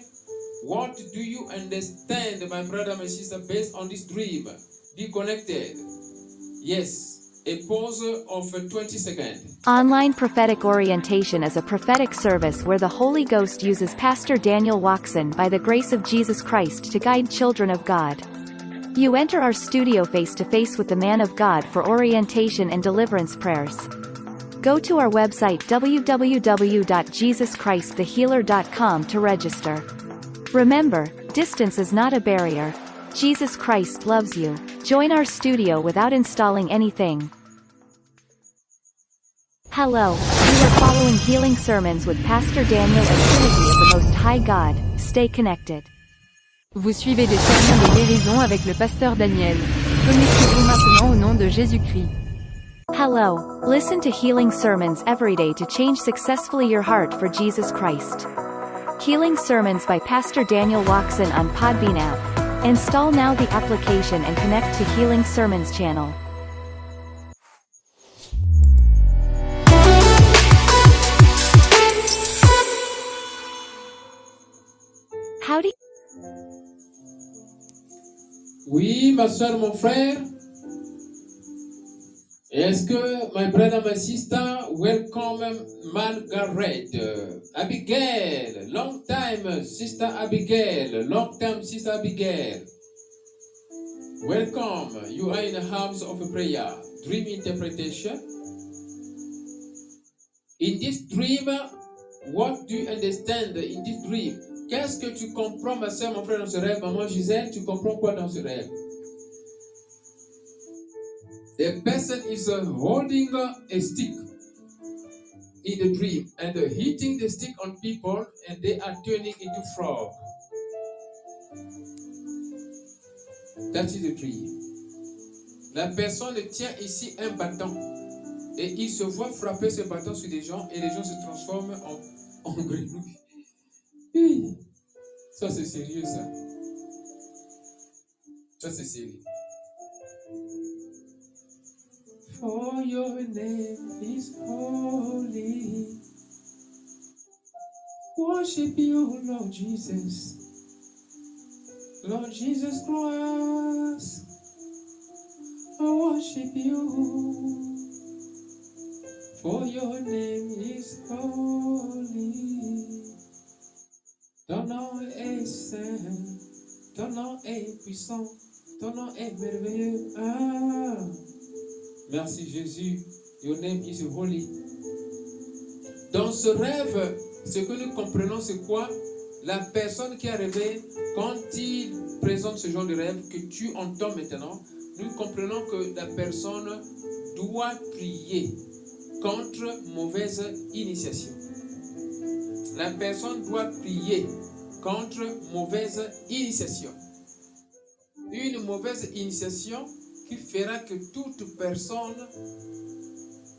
What do you understand, my brother, my sister, based on this dream? Be connected. Yes. A pause of 20 seconds. Online Prophetic Orientation is a prophetic service where the Holy Ghost uses Pastor Daniel Watson by the grace of Jesus Christ to guide children of God. You enter our studio face to face with the man of God for orientation and deliverance prayers. Go to our website www.jesuschristthehealer.com to register. Remember, distance is not a barrier. Jesus Christ loves you. Join our studio without installing anything. Hello, you are following healing sermons with Pastor Daniel and Trinity of the Most High God. Stay connected. Vous suivez des sermons de guérison avec le pasteur Daniel. Connectez-vous maintenant au nom de Jésus-Christ. Hello, listen to healing sermons every day to change successfully your heart for Jesus Christ. Healing sermons by Pastor Daniel Watson on Podbean app. Install now the application and connect to Healing Sermons channel. How do Oui, ma soeur, mon frère. Est-ce que, my brother, my sister, welcome Margaret, Abigail, long time, sister Abigail, long time, sister Abigail. Welcome, you are in the house of prayer, dream interpretation. In this dream, what do you understand in this dream? Qu'est-ce que tu comprends, ma soeur, mon frère, dans ce rêve? Maman Gisèle, tu comprends quoi dans ce rêve? The person is holding a stick in the dream and hitting the stick on people and they are turning into frog. That is the dream. La personne tient ici un bâton et il se voit frapper ce bâton sur des gens et les gens se transforment en, en grenouilles. Oui. Ça, c'est sérieux, ça. Ça, c'est sérieux. For your name is holy. Worship you, Lord Jesus. Lord Jesus Christ. I worship you. For your name is holy. Ton nom est saint, ton nom est puissant, ton nom est merveilleux. Ah. Merci Jésus. Your name is holy. Dans ce rêve, ce que nous comprenons, c'est quoi? La personne qui a rêvé, quand il présente ce genre de rêve que tu entends maintenant, nous comprenons que la personne doit prier contre mauvaise initiation. La personne doit prier contre mauvaise initiation. Une mauvaise initiation fera que toute personne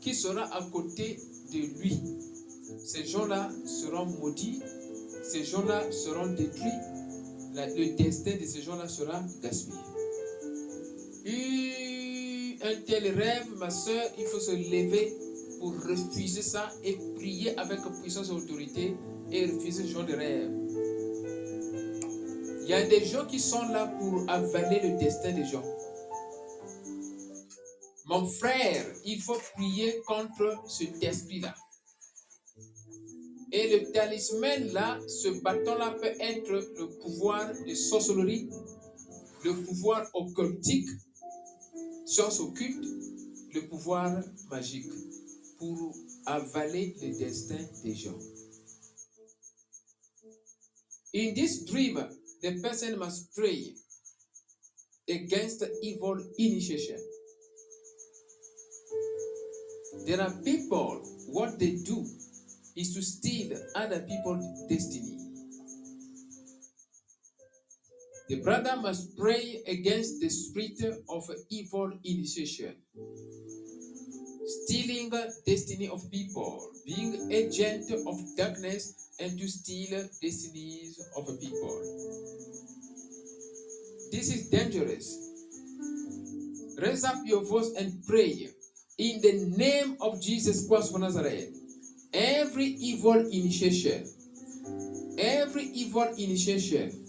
qui sera à côté de lui, ces gens-là seront maudits, ces gens-là seront détruits, le destin de ces gens-là sera gaspillé. Un tel rêve, ma soeur, il faut se lever pour refuser ça et prier avec puissance et autorité et refuser ce genre de rêve. Il y a des gens qui sont là pour avaler le destin des gens. Mon frère, il faut prier contre cet esprit-là. Et le talisman là, ce bâton-là peut être le pouvoir de sorcellerie, le pouvoir occultique, science occulte, le pouvoir magique pour avaler le destin des gens. In this dream, the person must pray against evil initiation. There are people, what they do is to steal other people's destiny. The brother must pray against the spirit of evil initiation, stealing destiny of people, being agent of darkness, and to steal destinies of people. This is dangerous. Raise up your voice and pray in the name of Jesus Christ of Nazareth. Every evil initiation, every evil initiation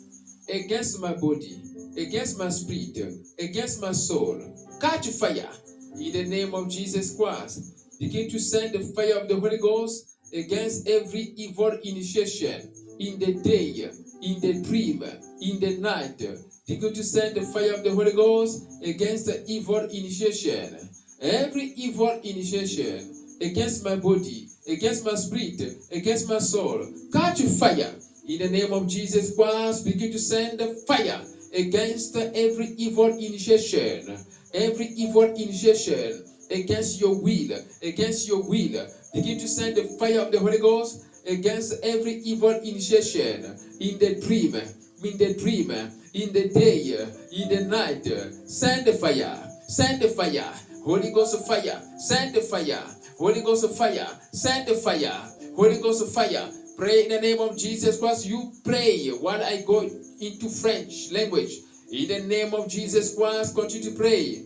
against my body, against my spirit, against my soul, catch fire in the name of Jesus Christ. Begin to send the fire of the Holy Ghost against every evil initiation in the day, in the dream, in the night. Begin to send the fire of the Holy Ghost against the evil initiation. Every evil initiation against my body, against my spirit, against my soul, catch fire in the name of Jesus Christ. Begin to send the fire against every evil initiation, every evil initiation against your will, against your will. Begin to send the fire of the Holy Ghost against every evil initiation in the dream, in the dream, in the day, in the night. Send the fire, send the fire, Holy Ghost of fire, send the fire, Holy Ghost of fire, send the fire, Holy Ghost of fire. Pray in the name of Jesus Christ. You pray while I go into French language. In the name of Jesus Christ, continue to pray.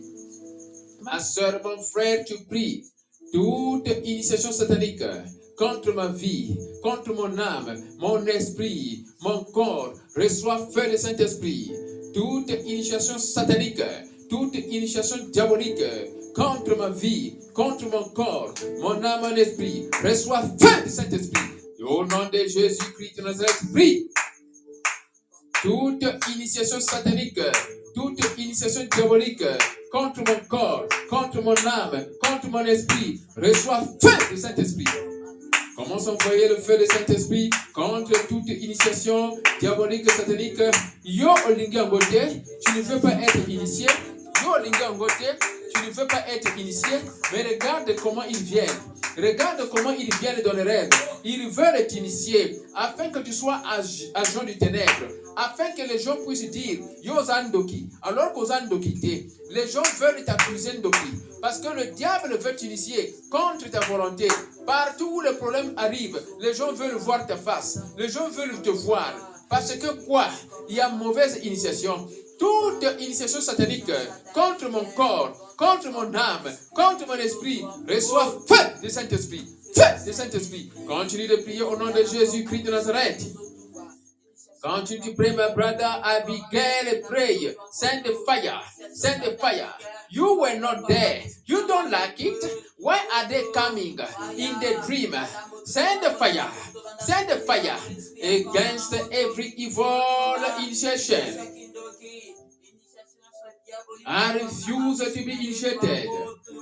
Ma soeur, mon frère, tu pries. Toute initiation satanique contre ma vie, contre mon âme, mon esprit, mon corps, reçois feu le Saint-Esprit. Toute initiation satanique, toute initiation diabolique contre ma vie, contre mon corps, mon âme, mon esprit, reçois feu du Saint-Esprit. Au nom de Jésus-Christ de Nazareth, prie. Toute initiation satanique, toute initiation diabolique contre mon corps, contre mon âme, contre mon esprit, reçois feu du Saint-Esprit. Commence à envoyer le feu du Saint-Esprit contre toute initiation diabolique, satanique. Yo olingi angote, tu ne veux pas être initié. Tu ne veux pas être initié. Mais regarde comment ils viennent. Regarde comment ils viennent dans les rêves. Ils veulent t'initier afin que tu sois ag- agent du ténèbre. Afin que les gens puissent dire Yo Zandoki. Alors qu'aux Zandoki, les gens veulent t'accuser Ndoki. Parce que le diable veut t'initier contre ta volonté. Partout où le problème arrive, les gens veulent voir ta face. Les gens veulent te voir. Parce que quoi? Il y a mauvaise initiation. Toute initiation satanique contre mon corps, contre mon âme, contre mon esprit, reçoit feu du Saint-Esprit. Feu du Saint-Esprit. Continue de prier au nom de Jésus-Christ de Nazareth. Continue to pray, my brother Abigail. Pray. Send the fire. Send the fire. You were not there. You don't like it. Why are they coming in the dream? Send the fire. Send the fire against every evil initiation. I refuse to be initiated.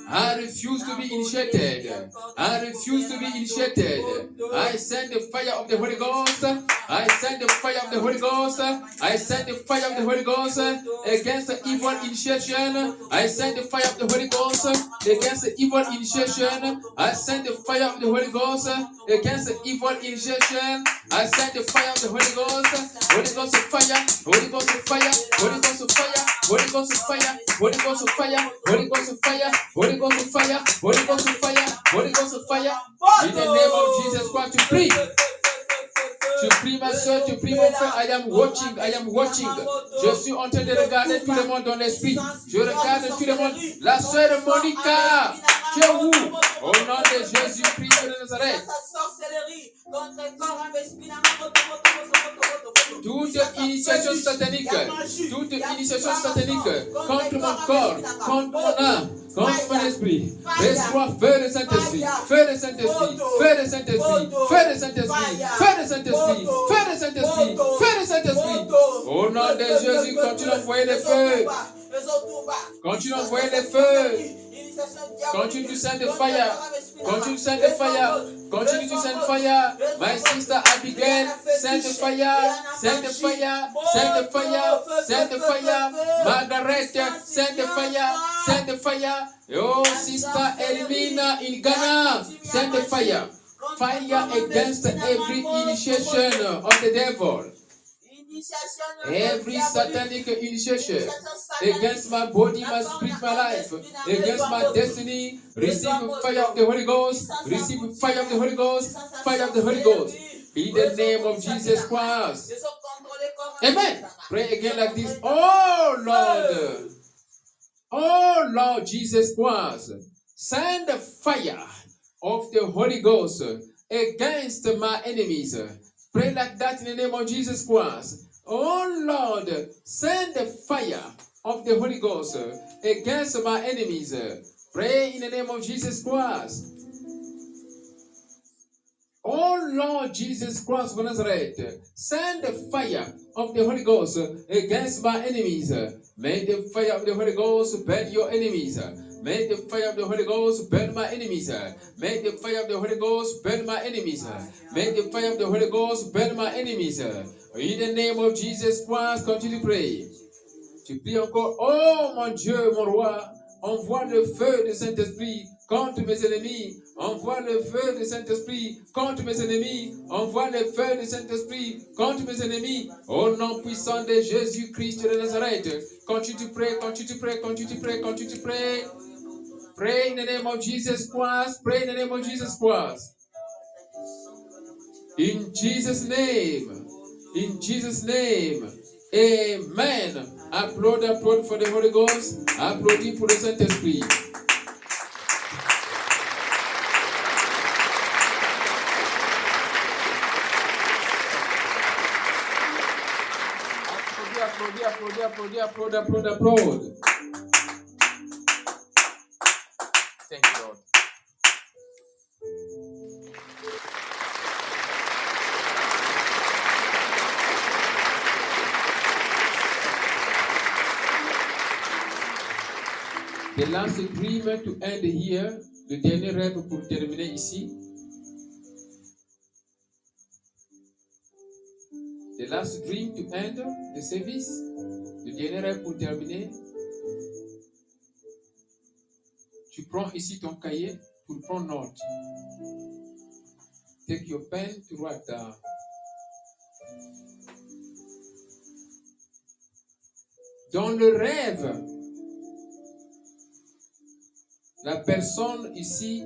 I refuse to be initiated. I refuse to be initiated. I send the fire of the Holy Ghost. I send the fire of the Holy Ghost. I send the fire of the Holy Ghost against the evil initiation. I send the fire of the Holy Ghost against the evil initiation. I send the fire of the Holy Ghost against the evil initiation. I send the fire of the Holy Ghost. Holy Ghost fire. Holy Ghost fire. Holy Ghost fire. Holy Ghost fire. Holy Ghost of fire. Holy Ghost of fire. Holy Ghost of fire. Holy Ghost of fire. Holy Ghost of fire. In the name of Jesus Christ, to pray. Tu pries ma soeur, tu pries mon frère, I am watching, I am watching. Je suis en train de regarder tout le monde dans l'esprit. Je regarde tout le monde. La soeur Monica, tu es où? Au nom de Jésus-Christ de Nazareth. Toute initiation satanique, toute initiation satanique. Contre mon corps, contre mon âme, contre mon esprit, reçois feu de Saint-Esprit, feu de Saint-Esprit, feu de Saint-Esprit, feu de Saint-Esprit, feu de Saint-Esprit, feu de Saint-Esprit, feu de Saint-Esprit. Au nom de Jésus, continue d'envoyer le feu. Continue d'envoyer le feu. Continue to send the fire. Continue send the fire. Continue to send fire. My sister Abigail, send the fire. Send the fire. Send the fire. Send the fire. Margaret, send the fire. Send the fire. Oh, sister Elmina in Ghana, send the fire. Fire against every initiation of the devil. Every satanic initiation against my body, my spirit, my life, against my destiny, receive fire of the Holy Ghost, receive fire of the Holy Ghost, fire of the Holy Ghost. In the name of Jesus Christ. Amen. Pray again like this. Oh Lord. Oh Lord Jesus Christ. Send the fire of the Holy Ghost against my enemies. Pray like that in the name of Jesus Christ. Oh Lord, send the fire of the Holy Ghost against my enemies. Pray in the name of Jesus Christ. Oh Lord Jesus Christ of Nazareth, send the fire of the Holy Ghost against my enemies. May the fire of the Holy Ghost burn your enemies. May the fire of the Holy Ghost burn my enemies. May the fire of the Holy Ghost burn my enemies. May the fire of the Holy Ghost burn my enemies. In the name of Jesus Christ, continue to pray. Tu pries encore, oh mon Dieu, mon roi, envoie le feu du Saint-Esprit contre mes ennemis. Envoie le feu du Saint-Esprit contre mes ennemis. Envoie le feu du Saint-Esprit contre mes ennemis. Au nom puissant de Jésus-Christ de Nazareth. Continue to pray, continue to pray, continue to pray, continue to pray. Pray in the name of Jesus Christ. Pray in the name of Jesus Christ. In Jesus' name. In Jesus' name. Amen. Applaud, applaud for the Holy Ghost. Applaudis pour le Saint-Esprit. Applaudis, applaudis, applaudis, applaudis, applaudis, applaudis. The last dream to end here, le dernier rêve pour terminer ici. The last dream to end the service, le dernier rêve pour terminer. Tu prends ici ton cahier pour prendre note. Take your pen to write down. Dans le rêve, La personne ici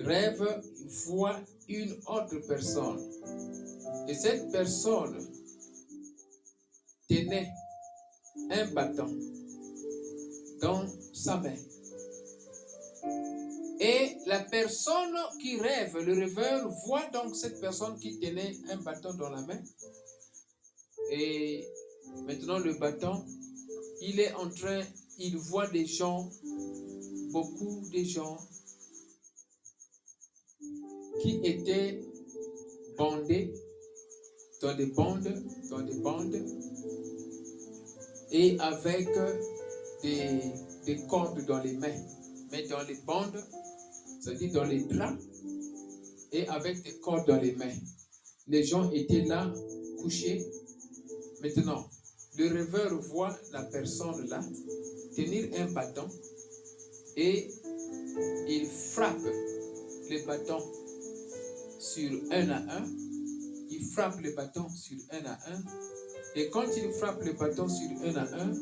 rêve, voit une autre personne. Et cette personne tenait un bâton dans sa main. Et la personne qui rêve, le rêveur, voit donc cette personne qui tenait un bâton dans la main. Et maintenant le bâton, il est en train, il voit des gens, beaucoup de gens qui étaient bandés dans des bandes, dans des bandes, et avec des, des cordes dans les mains, mais dans les bandes, c'est-à-dire dans les draps, et avec des cordes dans les mains. Les gens étaient là, couchés. Maintenant, le rêveur voit la personne là tenir un bâton et il frappe le bâton sur un à un. Il frappe le bâton sur un à un. Et quand il frappe le bâton sur un à un,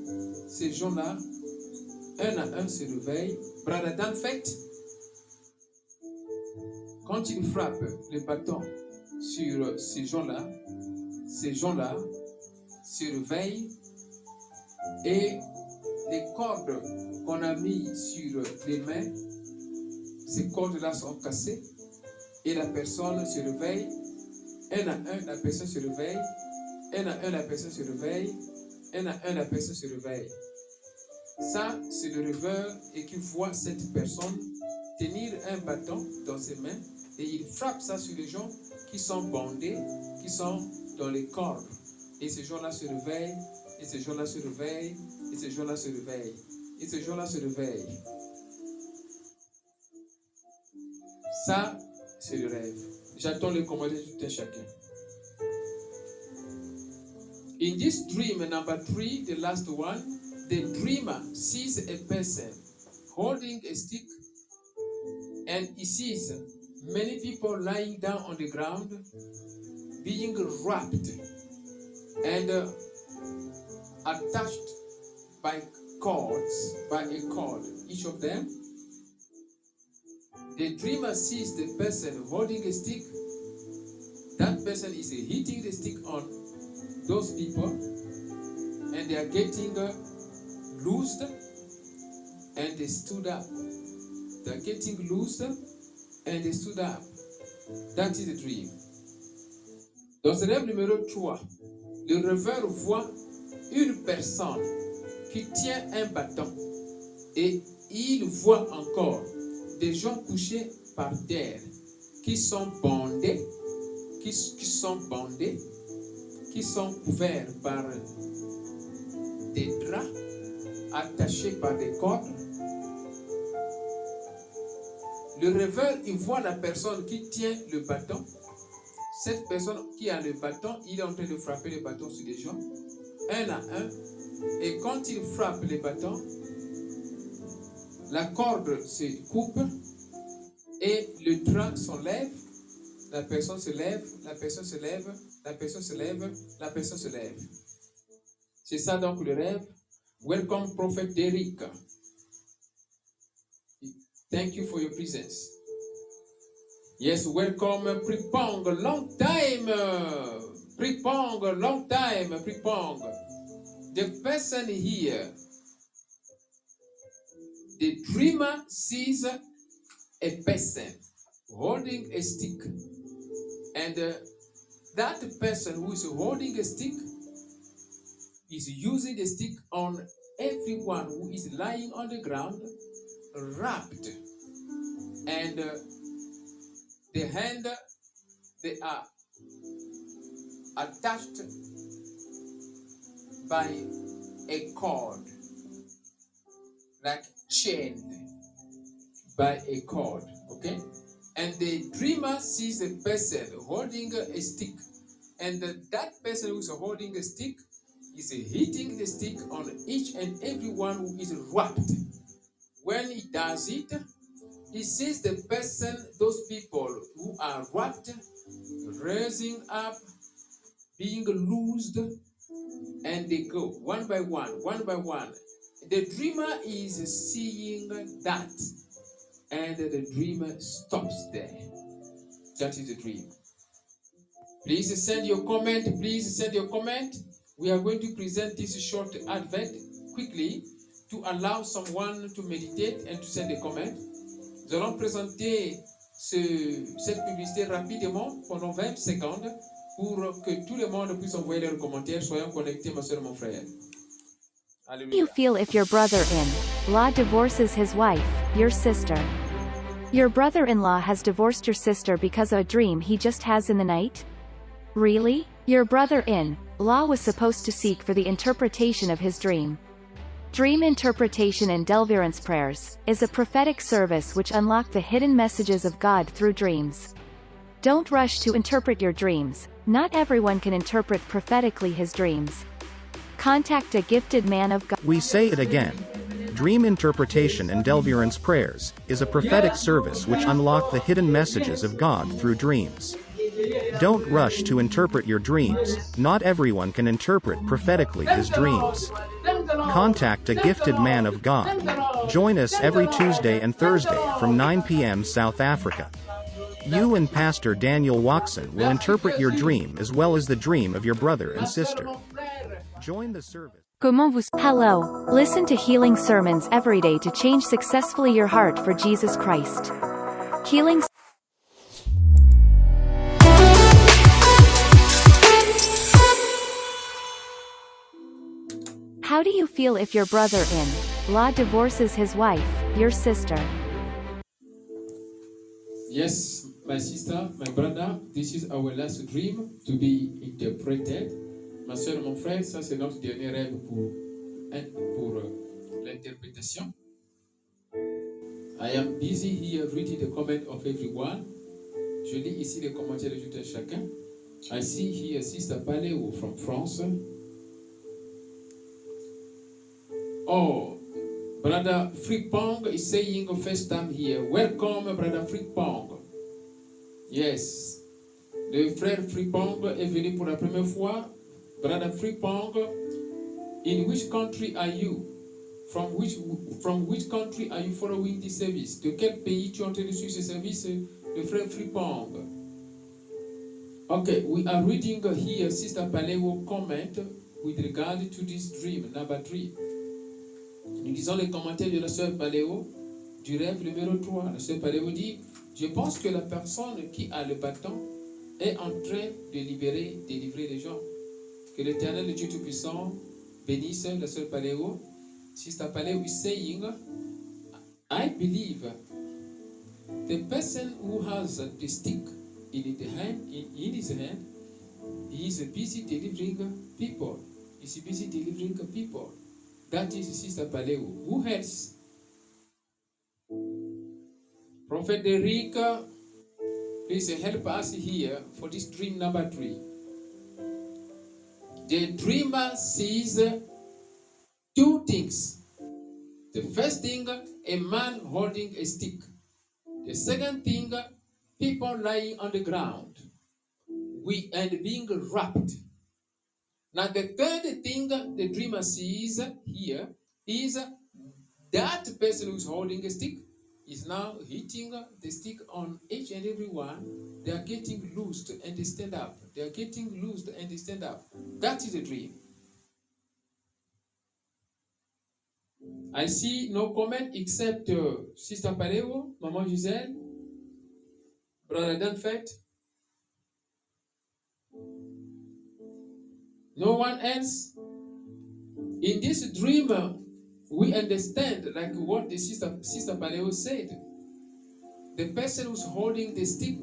ces gens-là, un à un se réveillent. Bradadan fait, quand il frappe le bâton sur ces gens-là, ces gens-là se réveillent et les cordes qu'on a mis sur les mains, ces cordes-là sont cassées et la personne se réveille. Un à un, la personne se réveille. Un à un, la personne se réveille. Un à un, la personne se réveille. Ça, c'est le rêveur et qui voit cette personne tenir un bâton dans ses mains et il frappe ça sur les gens qui sont bandés, qui sont dans les cordes. Et ces gens-là se réveillent, et ces gens-là se réveillent, et ces gens-là se réveillent, et ces gens-là se réveillent. Ça, c'est le rêve. J'attends le commandement de tout un chacun. In this dream, number three, the last one, the dreamer sees a person holding a stick and he sees many people lying down on the ground being wrapped and uh, attached by cords, by a cord, each of them. The dreamer sees the person holding a stick. That person is hitting the stick on those people, and they are getting uh, loosed, and they stood up. They are getting loosed, and they stood up. That is the dream. Dans ce rêve numéro 3, le rêveur voit une personne qui tient un bâton et il voit encore des gens couchés par terre qui sont bandés, qui, sont bandés, qui sont couverts par des draps attachés par des cordes. Le rêveur, il voit la personne qui tient le bâton. Cette personne qui a le bâton, il est en train de frapper le bâton sur les gens, un à un. Et quand il frappe le bâton, la corde se coupe et le drap s'enlève. La personne se lève, la personne se lève, la personne se lève, la personne se lève. C'est ça donc le rêve. Welcome, Prophet Derek. Thank you for your presence. Yes, welcome, Pripong. Long time. Pripong, long time, Pripong. The person here, the dreamer sees a person holding a stick. And uh, that person who is holding a stick is using the stick on everyone who is lying on the ground, wrapped. And uh, the hand, they are attached by a cord, like chained by a cord. Okay? And the dreamer sees a person holding a stick, and that person who's holding a stick is hitting the stick on each and every one who is wrapped. When he does it, he sees the person, those people who are wrapped, raising up, being loosed, and they go one by one, one by one. The dreamer is seeing that. and the dreamer stops there. That is the dream. Please send your comment. Please send your comment. We are going to present this short advert quickly to allow someone to meditate and to send a comment. Nous allons présenter ce- cette publicité rapidement pendant 20 secondes pour que tout le monde puisse envoyer leurs commentaires. Soyons connectés, ma soeur, mon frère. How do you feel if your brother-in-law divorces his wife, your sister? Your brother-in-law has divorced your sister because of a dream he just has in the night? Really? Your brother-in-law was supposed to seek for the interpretation of his dream. Dream interpretation and deliverance prayers is a prophetic service which unlock the hidden messages of God through dreams. Don't rush to interpret your dreams. Not everyone can interpret prophetically his dreams. Contact a gifted man of God. We say it again. Dream interpretation and deliverance prayers is a prophetic service which unlock the hidden messages of God through dreams. Don't rush to interpret your dreams. Not everyone can interpret prophetically his dreams. Contact a gifted man of God. Join us every Tuesday and Thursday from 9 p.m. South Africa. You and Pastor Daniel Watson will interpret your dream as well as the dream of your brother and sister. Join the service. Comment vous Hello. Listen to healing sermons every day to change successfully your heart for Jesus Christ. Healing How do you feel if your brother-in-law divorces his wife, your sister? Yes, my sister, my brother, this is our last dream to be interpreted. Ma soeur, mon frère, ça c'est notre dernier rêve pour, hein, pour euh, l'interprétation. I am busy here reading the comment of everyone. Je lis ici les commentaires de tout un chacun. I see here Sister Paleo from France. Oh, Brother Frippong is saying first time here. Welcome, Brother Frippong. Yes. Le frère Frippong est venu pour la première fois. Brother Frippong, in which country are you? From which, from which country are you following this service? De quel pays tu de suivre ce service, le frère Frippong? Okay, we are reading here Sister Paleo comment with regard to this dream, number three. Nous lisons les commentaires de la sœur Paléo du rêve numéro 3. La sœur Paléo dit Je pense que la personne qui a le bâton est en train de libérer, délivrer les gens. Que l'éternel, le Dieu Tout-Puissant, bénisse la sœur Paléo. Sister Paléo is saying I believe the person who has the stick in, the hand, in, in his hand he is busy delivering people. He's busy delivering people. That is Sister Paleo. Who else? Prophet Derek, please help us here for this dream number three. The dreamer sees two things. The first thing, a man holding a stick. The second thing, people lying on the ground, we and being wrapped. Now, the third thing the dreamer sees here is that person who's holding a stick is now hitting the stick on each and every one. They are getting loosed and they stand up. They are getting loosed and they stand up. That is a dream. I see no comment except uh, Sister Paleo, Mama Giselle, Brother Dunfett. No one else. In this dream, uh, we understand like what the sister sister Paleo said. The person who's holding the stick,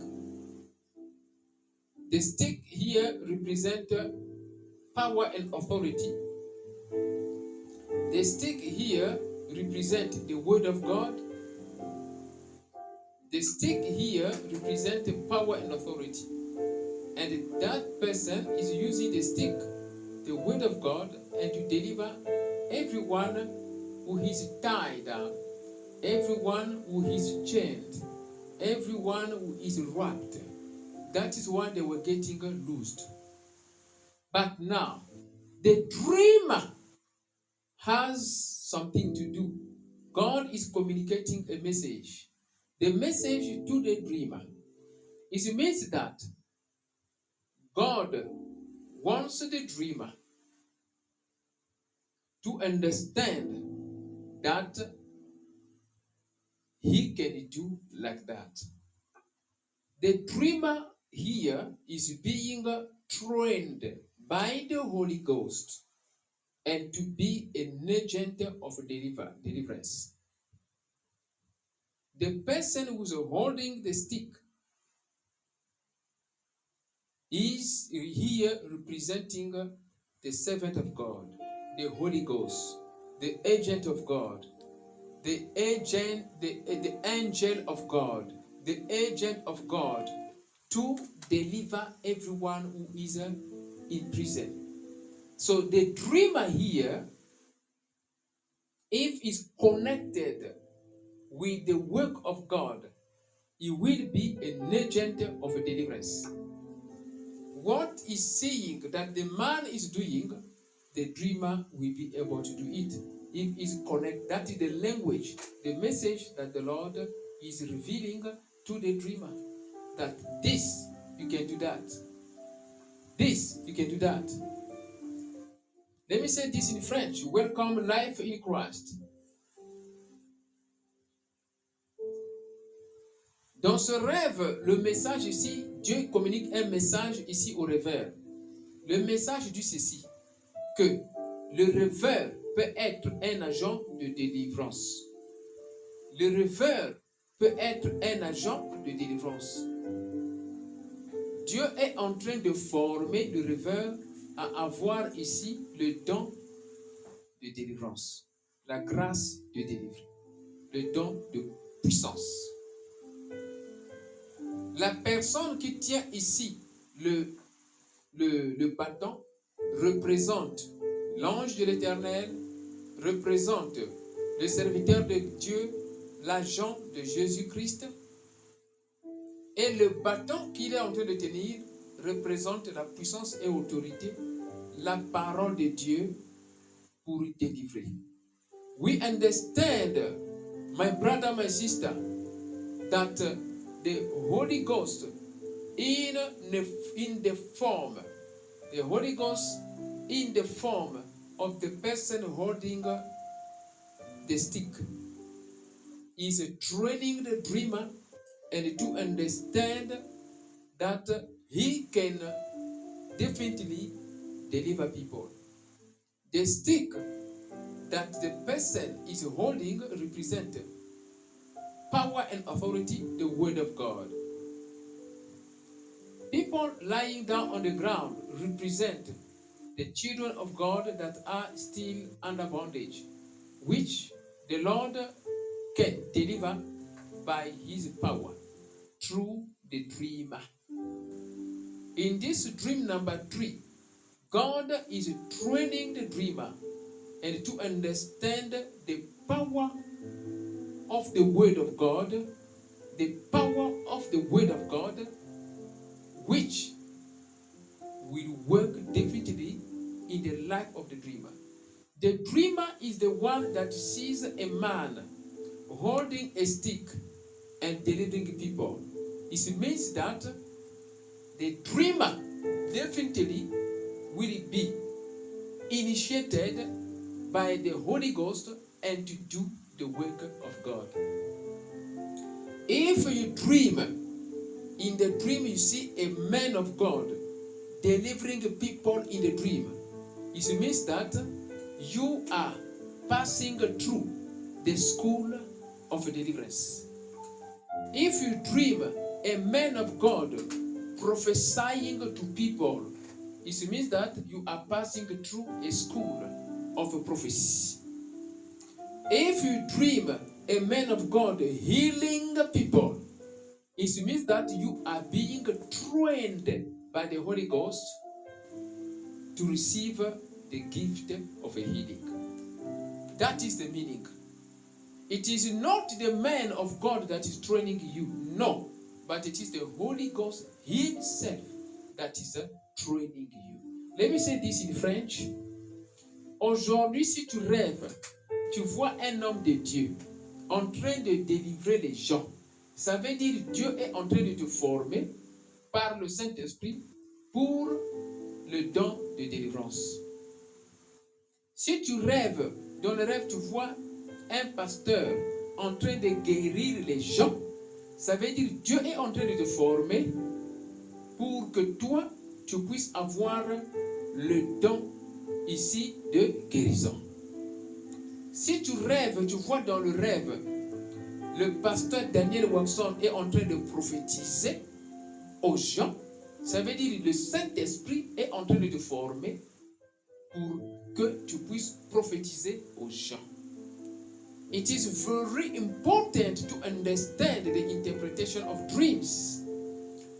the stick here represent uh, power and authority. The stick here represent the word of God. The stick here represent the power and authority. And that person is using the stick, the word of God, and to deliver everyone who is tied down, everyone who is chained, everyone who is wrapped. That is why they were getting loosed. But now, the dreamer has something to do. God is communicating a message. The message to the dreamer is means that God wants the dreamer to understand that he can do like that. The dreamer here is being trained by the Holy Ghost and to be an agent of deliver, deliverance. The person who's holding the stick is here representing the servant of God, the Holy Ghost, the agent of God, the agent, the, the angel of God, the agent of God to deliver everyone who is in prison. So the dreamer here, if is connected with the work of God, he will be an agent of deliverance. What is saying that the man is doing, the dreamer will be able to do it. If is connect, that is the language, the message that the Lord is revealing to the dreamer. That this you can do that. This you can do that. Let me say this in French. Welcome life in Christ. Dans ce rêve, le message ici, Dieu communique un message ici au rêveur. Le message dit ceci, que le rêveur peut être un agent de délivrance. Le rêveur peut être un agent de délivrance. Dieu est en train de former le rêveur à avoir ici le don de délivrance, la grâce de délivrer, le don de puissance. La personne qui tient ici le, le, bâton représente l'ange de l'Éternel, représente le serviteur de Dieu, l'agent de Jésus-Christ. Et le bâton qu'il est en train de tenir représente la puissance et autorité, la parole de Dieu pour délivrer. We understand, my brother, my sister, that the Holy Ghost in the, in the form, the Holy Ghost in the form of the person holding the stick is training the dreamer and to understand that he can definitely deliver people. The stick that the person is holding represents power and authority, the word of God. People lying down on the ground represent the children of God that are still under bondage, which the Lord can deliver by his power through the dreamer. In this dream number three, God is training the dreamer and to understand the power of the word of God, the power of the word of God, which will work definitely in the life of the dreamer. The dreamer is the one that sees a man holding a stick and delivering people. It means that the dreamer definitely will be initiated by the Holy Ghost and to do the work of God. If you dream, in the dream you see a man of God delivering people in the dream, it means that you are passing through the school of deliverance. If you dream a man of God prophesying to people, it means that you are passing through a school of prophecy. If you dream a man of God healing people, it means that you are being trained by the Holy Ghost to receive the gift of a healing. That is the meaning. It is not the man of God that is training you, no, but it is the Holy Ghost Himself that is uh, training you. Let me say this in French. Aujourd'hui, si tu rêves, tu vois un homme de Dieu en train de délivrer les gens, Ça veut dire Dieu est en train de te former par le Saint-Esprit pour le don de délivrance. Si tu rêves, dans le rêve tu vois un pasteur en train de guérir les gens, ça veut dire Dieu est en train de te former pour que toi, tu puisses avoir le don ici de guérison. Si tu rêves, tu vois dans le rêve, le pasteur Daniel Watson est en train de prophétiser aux gens, ça veut dire le Saint-Esprit est en train de te former pour que tu puisses prophétiser aux gens. It is very important to understand the interpretation of dreams.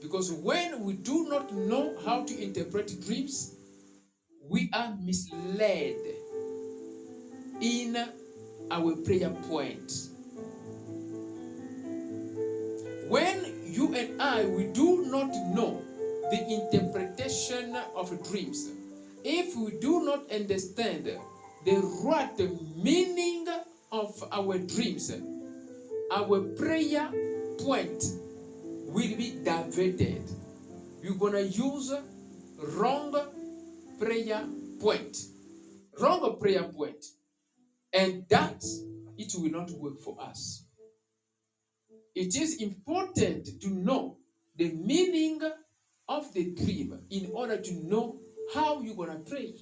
Because when we do not know how to interpret dreams, we are misled in our prayer point. When you and I, we do not know the interpretation of dreams, if we do not understand the right meaning of our dreams, our prayer point will be diverted. You're gonna use wrong prayer point. Wrong prayer. And that it will not work for us. It is important to know the meaning of the dream in order to know how you're gonna pray?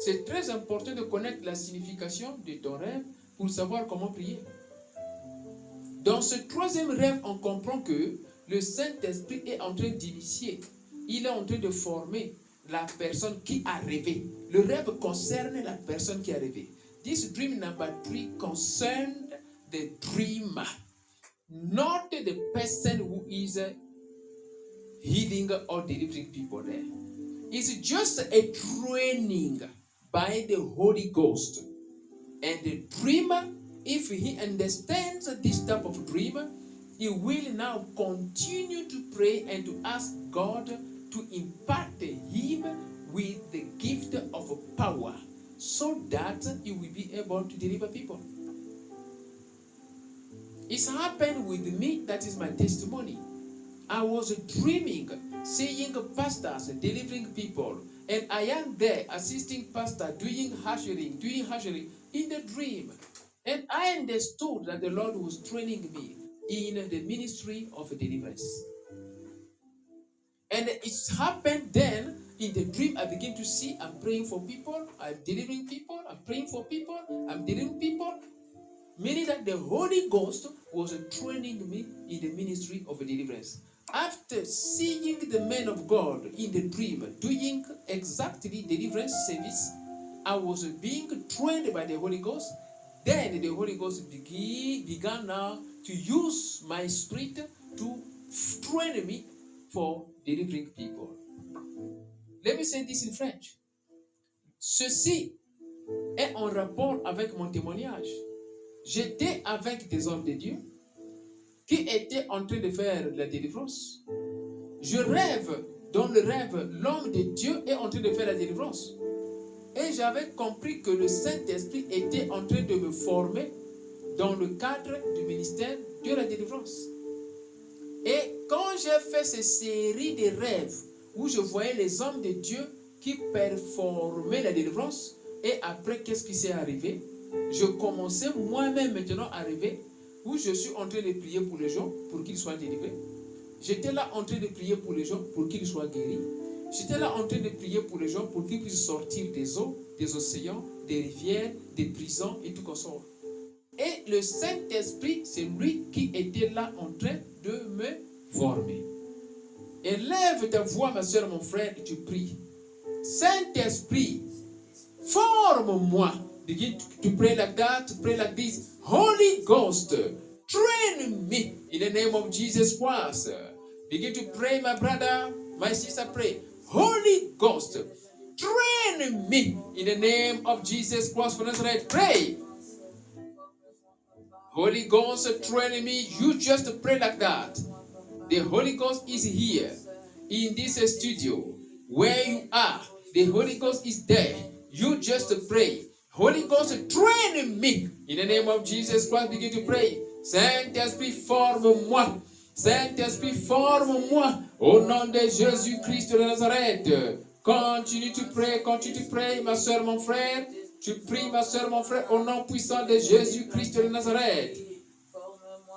C'est très important de connaître la signification de ton rêve pour savoir comment prier. Dans ce troisième rêve, on comprend que le Saint-Esprit est en train d'initier, il est en train de former la personne qui a rêvé. Le rêve concerne la personne qui a rêvé. This dream number three concerned the dreamer, not the person who is healing or delivering people there. It's just a training by the Holy Ghost. And the dreamer, if he understands this type of dreamer, he will now continue to pray and to ask God to impart him with the gift of power so that he will be able to deliver people. It's happened with me, that is my testimony. I was dreaming, seeing pastors delivering people, and I am there assisting pastor doing ushering, doing ushering in the dream. And I understood that the Lord was training me in the ministry of deliverance. And it's happened then in the dream. I begin to see I'm praying for people, I'm delivering people, I'm praying for people, I'm delivering people. Meaning that the Holy Ghost was training me in the ministry of deliverance. After seeing the man of God in the dream doing exactly deliverance service, I was being trained by the Holy Ghost. Then the Holy Ghost began, began now to use my spirit to train me for delivering people. Let me say this in French. Ceci est en rapport avec mon témoignage. J'étais avec des hommes de Dieu qui étaient en train de faire la délivrance. Je rêve, dans le rêve, l'homme de Dieu est en train de faire la délivrance. Et j'avais compris que le Saint-Esprit était en train de me former dans le cadre du ministère de la délivrance. Et quand j'ai fait ces séries de rêves où je voyais les hommes de Dieu qui performaient la délivrance, et après, qu'est-ce qui s'est arrivé? Je commençais moi-même maintenant à rêver je suis en train de prier pour les gens pour qu'ils soient délivrés. J'étais là en train de prier pour les gens pour qu'ils soient guéris. J'étais là en train de prier pour les gens pour qu'ils puissent sortir des eaux, des océans, des rivières, des prisons et tout consort. Et le Saint-Esprit, c'est lui qui était là en train de me former. Élève ta voix, ma soeur, mon frère, et tu pries. Saint-Esprit, forme-moi. Begin to pray like that, to pray like this. Holy Ghost, train me in the name of Jesus Christ. Begin to pray, my brother, my sister, pray. Holy Ghost, train me in the name of Jesus Christ for Nazareth. Pray. Holy Ghost, train me. You just pray like that. The Holy Ghost is here in this studio where you are. The Holy Ghost is there. You just pray. Holy Ghost, train me in the name of Jesus Christ. Begin to pray. Saint-Esprit, forme-moi. Saint-Esprit, forme-moi. Au nom de Jésus-Christ de Nazareth. Continue de prier, continue de prier, ma soeur, mon frère. Tu pries, ma soeur, mon frère, au nom puissant de Jésus-Christ de Nazareth.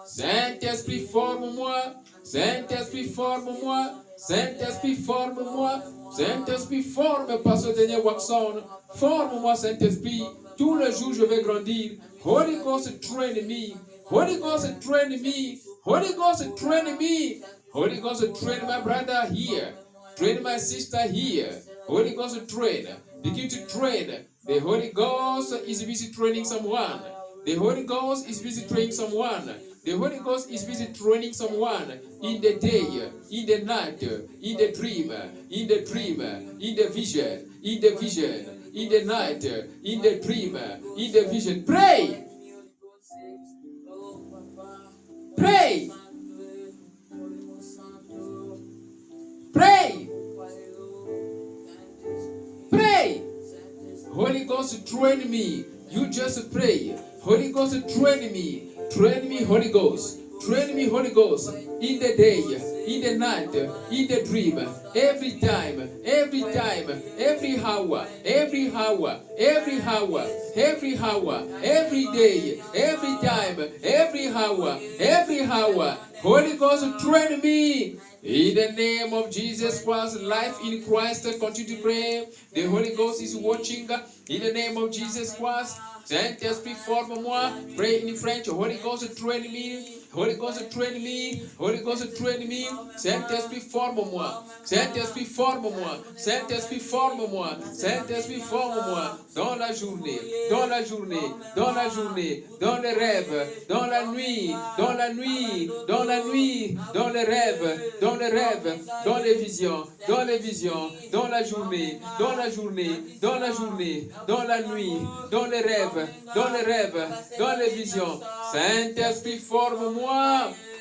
Saint-Esprit, forme-moi. Saint-Esprit, forme-moi. Saint-Esprit, forme-moi. Saint-Esprit, forme Pasteur Daniel Waxon. Forme-moi, Saint-Esprit. Tous les jours, je vais grandir. Holy Ghost, train me. Holy Ghost, train me. Holy Ghost, train me. Holy Ghost, train my brother here. Train my sister here. Holy Ghost, train. Begin to train. The Holy Ghost is busy training someone. The Holy Ghost is busy training someone. The Holy Ghost is busy training someone in the day, in the night, in the dream, in the dream, in the vision, in the vision, in the night, in the dream, in the vision. Pray! Pray! Pray! Pray! Holy Ghost, train me. You just pray. Holy Ghost, train me. Train me, Holy Ghost. Train me, Holy Ghost. In the day, in the night, in the dream. Every time, every time, every hour, every hour, every hour, every hour, every day, every time, every hour, every hour. Holy Ghost, train me. In the name of Jesus Christ, life in Christ, continue to pray. The Holy Ghost is watching. In the name of Jesus Christ, Saint-Esprit, forme-moi. Pray in French. Holy Ghost, train me. Holy Ghost, train me. Holy Ghost. Saint-Esprit, forme-moi. Saint-Esprit, forme-moi. Saint-Esprit, forme-moi. Saint-Esprit, forme-moi. Dans la journée, dans la journée, dans la journée, dans les rêves, dans la nuit, dans la nuit, dans la nuit, dans les rêves, dans les rêves, dans les visions, dans les visions, dans la journée, dans la journée, dans la journée, dans la nuit, dans les rêves, dans les rêves, dans les visions. Saint-Esprit, forme-moi.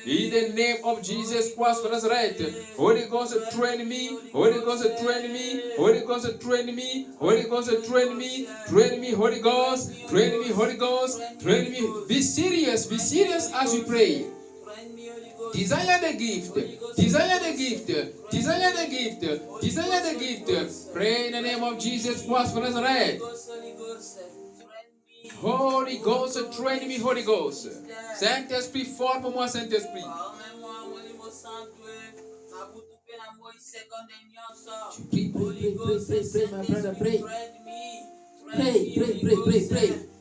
In the name of Jesus Christ of Nazareth, Holy Ghost train me, Holy Ghost train me, Holy Ghost train me, Holy Ghost train me, train me, Holy Ghost, train me, Holy Ghost, train me. Be serious, be serious as you pray. Desire the gift, desire the gift, desire the gift, desire the gift. Pray in the name of Jesus Christ of Nazareth. Holy Ghost, train me, Holy Ghost. Saint-Esprit, forme-moi, Saint-Esprit. Prie, prie, my brother, pray. Pray, pray, pray, pray, pray.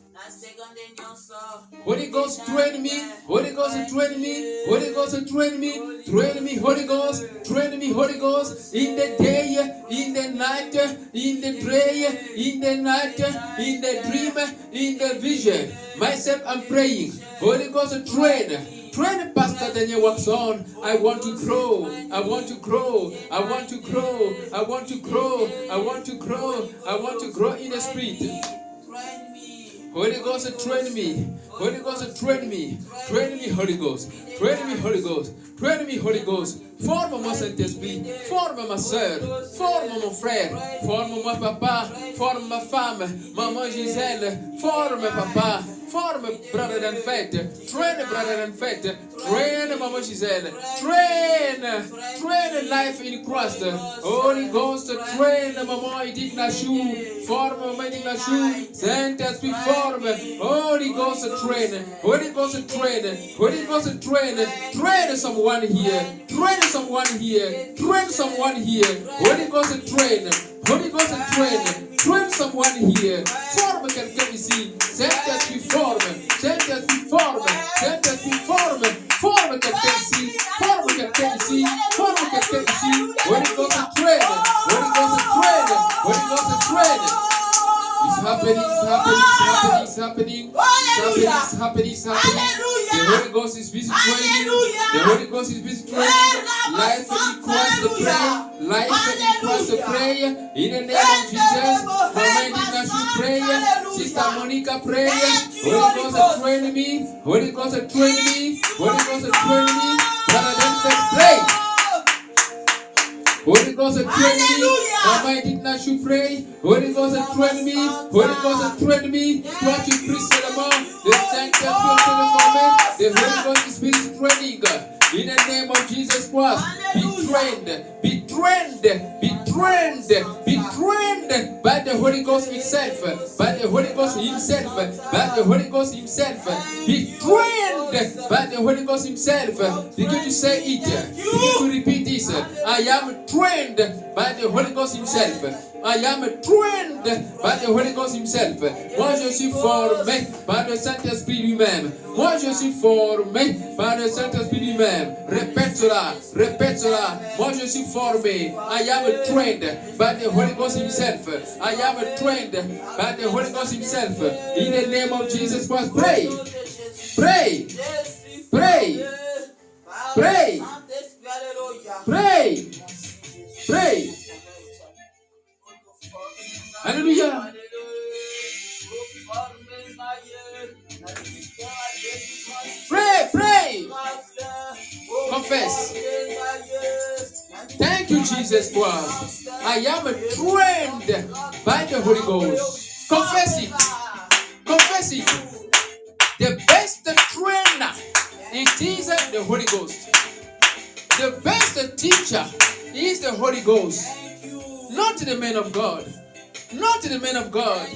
Holy Ghost, train me. Holy Ghost, train me. Holy Ghost, train me. Train me, Holy Ghost. Train me, Holy Ghost. In the day, in the night, in the day, in the night, in the dream, in the vision. Myself, I'm praying. Holy Ghost, train. Train Pastor Daniel Watson. I want to grow. I want to grow. I want to grow. I want to grow. I want to grow. I want to grow in the spirit. Holy Ghost, train me. Holy Ghost, train me. Train me, Holy Ghost. Train me, Holy Ghost. Train me, Holy Ghost. Forme-moi, Saint-Esprit. Forme ma soeur. Forme mon um frère. Forme-moi, papa. Forme ma femme. Maman Gisèle. Forme um papa. Forme um brother and fête. Train brother and fête. Train Maman Gisèle. Train. Train life in Christ. Holy Ghost, train Maman Edith Nachou. Forme Maman Edith Nachou. Saint-Esprit, forme. Holy Ghost, train. Holy Ghost, train. Holy Ghost, train. Train someone here. Train someone here. Train someone here. Holy Ghost and train. Holy Ghost and train. Train someone here. Form can come see. Set that we form. Set that we form. Set that we form. Form can come see. Form can come see. Form can come see. Holy Ghost and train. Holy Ghost and train. Holy Ghost and train. Happening, it's happening, happening, happening. Happening, happening, happening. The Holy Ghost is busy training. The Holy Ghost is busy training. Life Christ the prayer. Life Christ the prayer. In the name of Jesus. Mama International prayer. Sister Monica prayer. Holy Ghost train me. Holy Ghost train me. Holy Ghost train me. Brother Denford pray. Holy Ghost, train me. Mama Edith you pray. Holy Ghost, train me. Holy Ghost, train me. Pries seulement. Le Saint-Esprit en train de former. The Holy Ghost is being training. In the name of Jesus Christ, be trained, be trained, be trained, be trained by the Holy Ghost Himself, by the Holy Ghost Himself, by the Holy Ghost Himself. Be trained by the Holy Ghost Himself. Begin to say it. Begin to repeat this. I am trained by the Holy Ghost Himself. I am trained by the Holy Ghost Himself. Moi, je suis formé par le Saint-Esprit lui-même. Moi, je suis formé par le Saint-Esprit lui-même. Répète cela, répète cela. Moi, je suis formé. I am trained by the Holy Ghost Himself. I am trained by the Holy Ghost Himself. In the name of Jesus Christ, pray. Pray. Pray. Pray. Pray. Pray. Alléluia. Pray, pray. Confess. Thank you, Jesus Christ. I am trained by the Holy Ghost. Confess it. Confess it. The best trainer, is the Holy Ghost. The best teacher is the Holy Ghost, not the man of God. Not the man of God.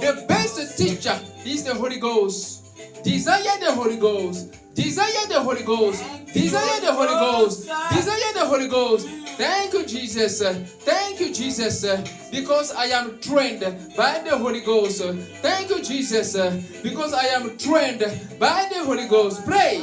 The best teacher is the Holy Ghost. Desire the Holy Ghost. Desire the Holy Ghost. Desire the Holy Ghost. Desire the Holy Ghost. Thank you, Jesus. Thank you, Jesus. Because I am trained by the Holy Ghost. Thank you, Jesus. Because I am trained by the Holy Ghost. Pray.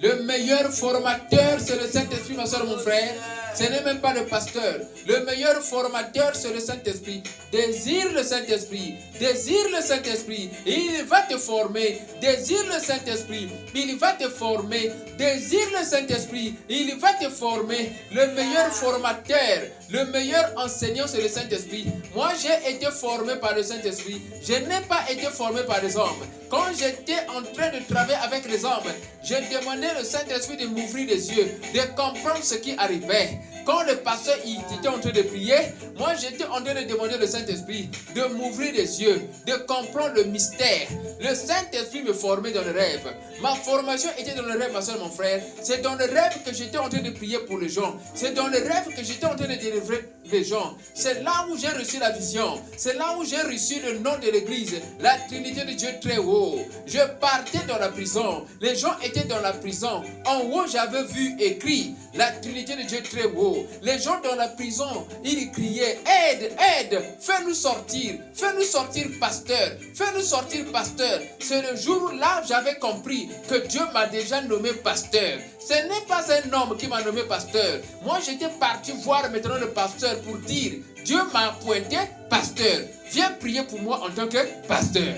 Le meilleur formateur, c'est le Saint-Esprit, ma soeur, mon frère. Ce n'est même pas le pasteur. Le meilleur formateur, c'est le Saint-Esprit. Désire le Saint-Esprit. Désire le Saint-Esprit. Il va te former. Désire le Saint-Esprit. Il va te former. Désire le Saint-Esprit. Il va te former. Le meilleur formateur, le meilleur enseignant, c'est le Saint-Esprit. Moi, j'ai été formé par le Saint-Esprit. Je n'ai pas été formé par les hommes. Quand j'étais en train de travailler avec les hommes, j'ai demandé au Saint-Esprit de m'ouvrir les yeux, de comprendre ce qui arrivait. Quand le pasteur il était en train de prier, moi j'étais en train de demander au Saint-Esprit de m'ouvrir les yeux, de comprendre le mystère. Le Saint-Esprit me formait dans le rêve. Ma formation était dans le rêve, ma soeur, mon frère. C'est dans le rêve que j'étais en train de prier pour les gens. C'est dans le rêve que j'étais en train de délivrer les gens. C'est là où j'ai reçu la vision. C'est là où j'ai reçu le nom de l'église, la Trinité de Dieu très haut. Je partais dans la prison. Les gens étaient dans la prison. En haut, j'avais vu écrit la Trinité de Dieu très haut. Les gens dans la prison, ils criaient Aide, aide, fais-nous sortir, fais-nous sortir, pasteur, fais-nous sortir, pasteur. C'est le jour-là j'avais compris que Dieu m'a déjà nommé pasteur. Ce n'est pas un homme qui m'a nommé pasteur. Moi, j'étais parti voir maintenant le pasteur pour dire Dieu m'a appointé pasteur. Viens prier pour moi en tant que pasteur.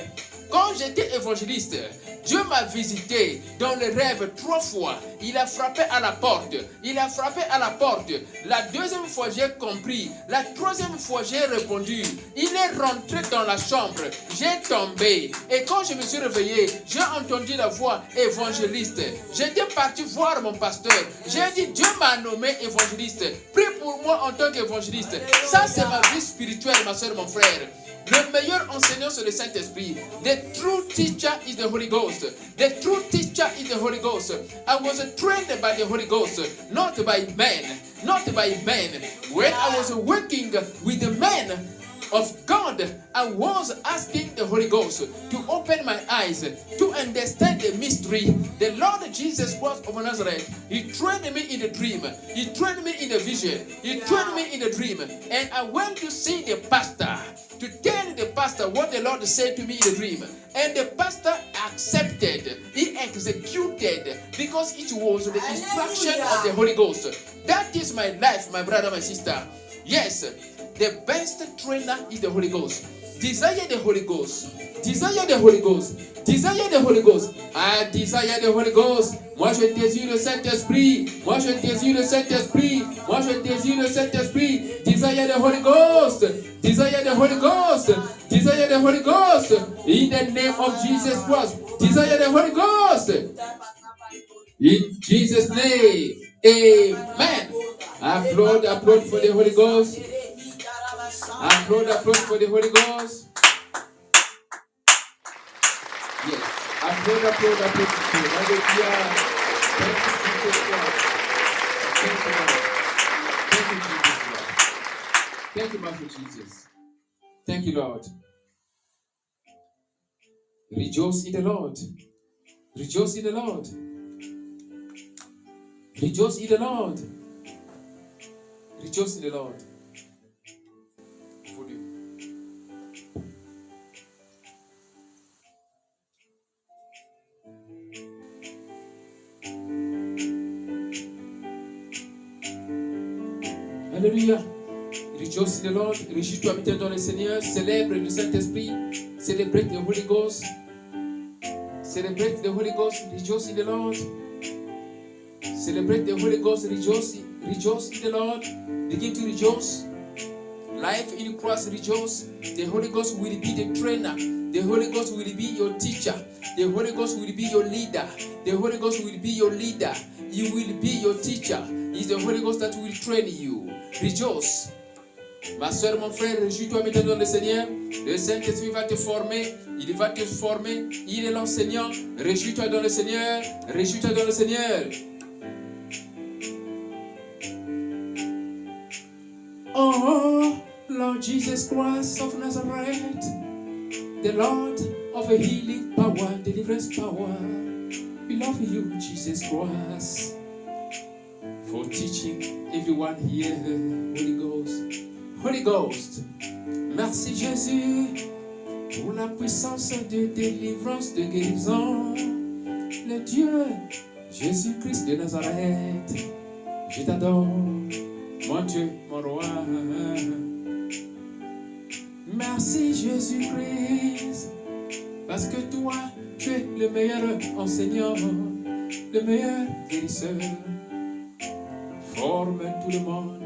Quand j'étais évangéliste, Dieu m'a visité dans le rêve trois fois. Il a frappé à la porte. Il a frappé à la porte. La deuxième fois, j'ai compris. La troisième fois, j'ai répondu. Il est rentré dans la chambre. J'ai tombé. Et quand je me suis réveillé, j'ai entendu la voix évangéliste. J'étais parti voir mon pasteur. J'ai dit, Dieu m'a nommé évangéliste. Prie pour moi en tant qu'évangéliste. Ça, c'est ma vie spirituelle, ma soeur, mon frère. Le meilleur enseignant, c'est le Saint-Esprit. The true teacher is the Holy Ghost. The true teacher is the Holy Ghost. I was trained by the Holy Ghost, not by men. Not by men. When I was working with the men, of God, I was asking the Holy Ghost to open my eyes to understand the mystery. The Lord Jesus Christ of Nazareth, He trained me in the dream, He trained me in the vision, He trained me in the dream, and I went to see the pastor to tell the pastor what the Lord said to me in the dream. And the pastor accepted, he executed because it was the instruction of the Holy Ghost. That is my life, my brother, my sister. Yes, the best trainer is the Holy Ghost. Desire the Holy Ghost. Desire the Holy Ghost. Desire the Holy Ghost. I desire the Holy Ghost. Moi, je désire le Saint-Esprit. Moi, je désire le Saint-Esprit. Moi, je désire le Saint-Esprit. Desire the Holy Ghost. Desire the Holy Ghost. Desire the Holy Ghost. In the name of Jesus Christ. Desire the Holy Ghost. In Jesus' name. Amen. Applaud, applaud for the Holy Ghost. Applaud, applaud for the Holy Ghost. Yes. Applaud, applaud, applaud. Alléluia. Thank you, Jesus Christ. Thank you, Lord. Thank you, Jesus. Thank you, Master Jesus. Thank you, Lord. Rejoice in the Lord. Rejoice in the Lord. Rejoice in the Lord. Rejoice in the Lord. Alléluia. Rejoice in the Lord. Réjouis-toi maintenant dans le Seigneur. Célèbre le Saint-Esprit. Celebrate the Holy Ghost. Celebrate the Holy Ghost. Rejoice in the Lord. Celebrate the Holy Ghost. Rejoice, rejoice in the Lord. Begin to rejoice. Life in Christ, rejoice. The Holy Ghost will be the trainer. The Holy Ghost will be your teacher. The Holy Ghost will be your leader. The Holy Ghost will be your leader. He will be your teacher. It's the Holy Ghost that will train you. Rejoice. Ma soeur, mon frère, réjouis-toi maintenant dans le Seigneur. Le Saint-Esprit va te former. Il va te former. Il est l'enseignant. Réjouis-toi dans le Seigneur. Réjouis-toi dans le Seigneur. Oh, Lord Jesus Christ of Nazareth, the Lord of a healing power, deliverance power. We love you, Jesus Christ, for teaching everyone here, Holy Ghost. Holy Ghost, merci Jésus pour la puissance de délivrance, de guérison. Le Dieu, Jésus-Christ de Nazareth, je t'adore, mon Dieu, mon roi. Merci Jésus-Christ, parce que toi, tu es le meilleur enseignant, le meilleur guérisseur. Forme tout le monde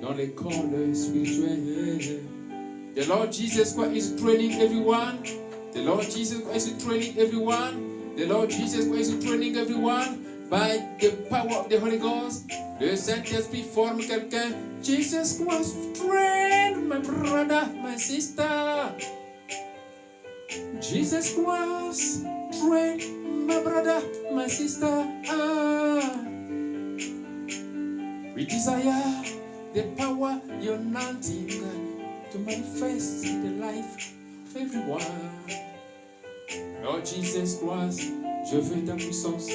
dans l'école spirituelle. The Lord Jesus Christ is training everyone. The Lord Jesus Christ is training everyone. The Lord Jesus Christ is training everyone by the power of the Holy Ghost. Le Saint-Esprit forme quelqu'un. Jesus Christ train my brother, my sister. Jesus Christ train my brother, my sister. Ah. We desire the power you're anointing to manifest in the life of everyone. Lord Jesus Christ, je veux ta puissance,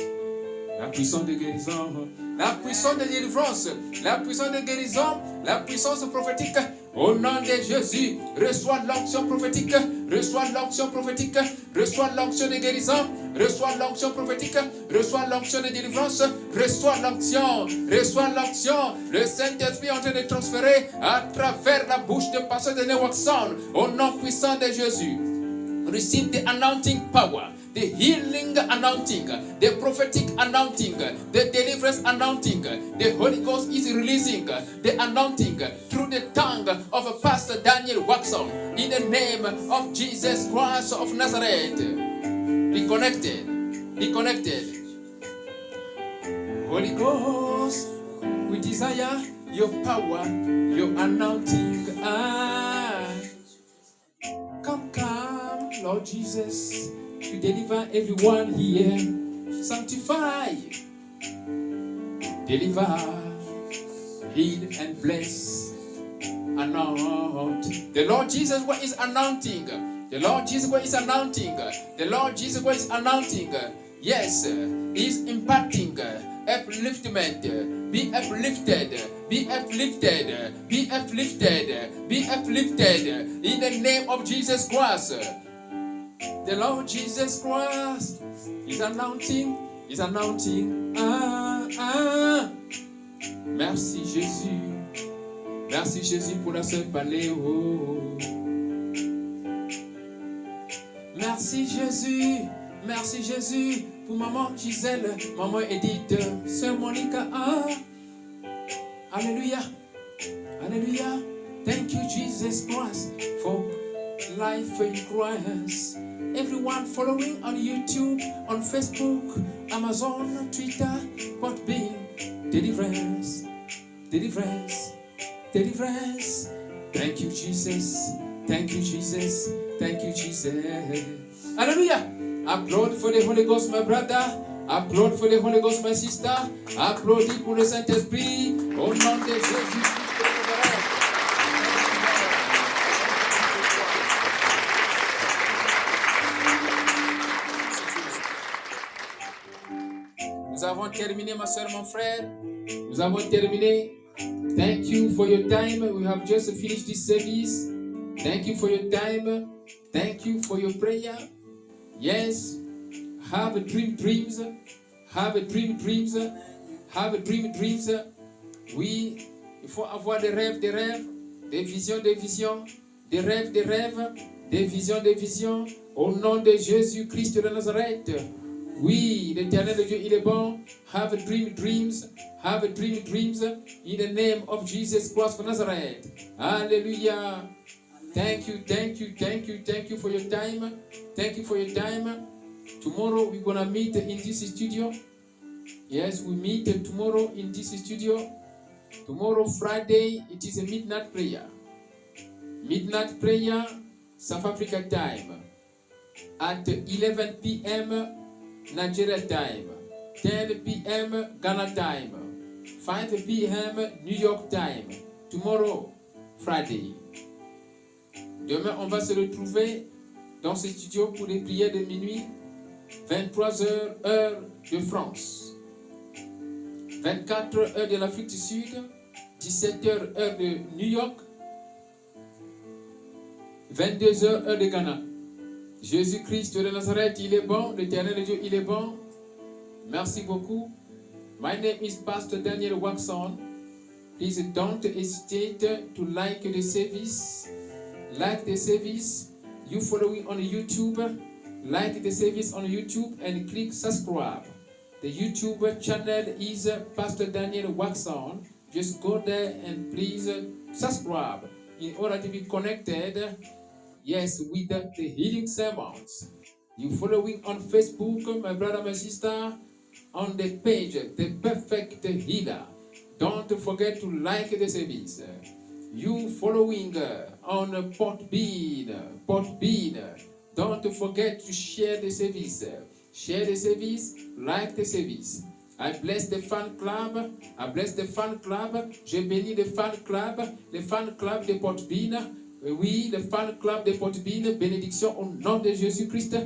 la puissance de guérison, la puissance de délivrance, la puissance de guérison, la puissance prophétique. Au nom de Jésus, reçois l'onction prophétique, reçois l'onction prophétique, reçois l'onction de guérison, reçois l'onction prophétique, reçois l'onction de délivrance, reçois l'onction, reçois l'onction. Le Saint-Esprit est en train de transférer à travers la bouche de pasteur de Watson, au nom puissant de Jésus. Receive the anointing power, the healing anointing, the prophetic anointing, the deliverance anointing. The Holy Ghost is releasing the anointing through the tongue of Pastor Daniel Waxon in the name of Jesus Christ of Nazareth. Be connected, be connected. Holy Ghost, we desire your power, your anointing. Ah, come, come, Lord Jesus, to deliver everyone here. Sanctify, deliver, heal, and bless. Anoint. The Lord Jesus what is anointing. The Lord Jesus what is anointing. The Lord Jesus what is anointing. Yes, is impacting upliftment. Be uplifted. Be uplifted. Be uplifted. Be uplifted. In the name of Jesus Christ. The Lord Jesus Christ is anointing. Is anointing. Ah, ah. Merci Jésus. Merci Jésus pour la sœur Paléo. Merci Jésus. Merci Jésus pour maman Gisèle, maman Edith, sœur Monica. Ah. Alléluia. Alléluia. Thank you, Jesus Christ, for life in Christ. Everyone following on YouTube, on Facebook, Amazon, Twitter, Podbean, deliverance, deliverance, deliverance. Thank you, Jesus. Thank you, Jesus. Thank you, Jesus. Hallelujah. Applaud for the Holy Ghost, my brother. Applaud for the Holy Ghost, my sister. Applaudis pour le Saint-Esprit. Au terminé, ma soeur, mon frère. Nous avons terminé. Thank you for your time. We have just finished this service. Thank you for your time. Thank you for your prayer. Yes. Have a dream dreams. Have a dream dreams. Have a dream dreams. Oui, il faut avoir des rêves, des rêves, des visions, des visions, des rêves, des rêves, des visions, des visions. Au nom de Jésus-Christ de Nazareth. Oui, l'éternel Dieu, il est bon. Have a dream dreams. Have a dream dreams. In the name of Jesus Christ of Nazareth. Hallelujah. Thank you, thank you, thank you, thank you for your time. Thank you for your time. Tomorrow we're gonna meet in this studio. Yes, we meet tomorrow in this studio. Tomorrow, Friday, it is a midnight prayer. Midnight prayer, South Africa time. At 11 p.m. Nigeria time. 10 p.m. Ghana time. 5 p.m. New York time. Tomorrow, Friday. Demain, on va se retrouver dans ce studio pour les prières de minuit, 23 heures, heure de France. 24 heures de l'Afrique du Sud, 17 heures, heure de New York, 22 heures, heure de Ghana. Jésus-Christ de Nazareth, il est bon, l'éternel Dieu, il est bon. Merci beaucoup. My name is Pastor Daniel Waxon. Please don't hesitate to like the service. Like the service. You following on YouTube. Like the service on YouTube and click subscribe. The YouTube channel is Pastor Daniel Waxon. Just go there and please subscribe in order to be connected. Yes, with the, the healing sermons. You following on Facebook, my brother, my sister, on the page, the perfect healer. Don't forget to like the service. You following on Podbean, Podbean. Don't forget to share the service. Share the service, like the service. I bless the fan club. I bless the fan club. Je bénis le fan club, le fan club de Podbean. Oui, le fan club de Podbean. Bénédiction au nom de Jésus-Christ.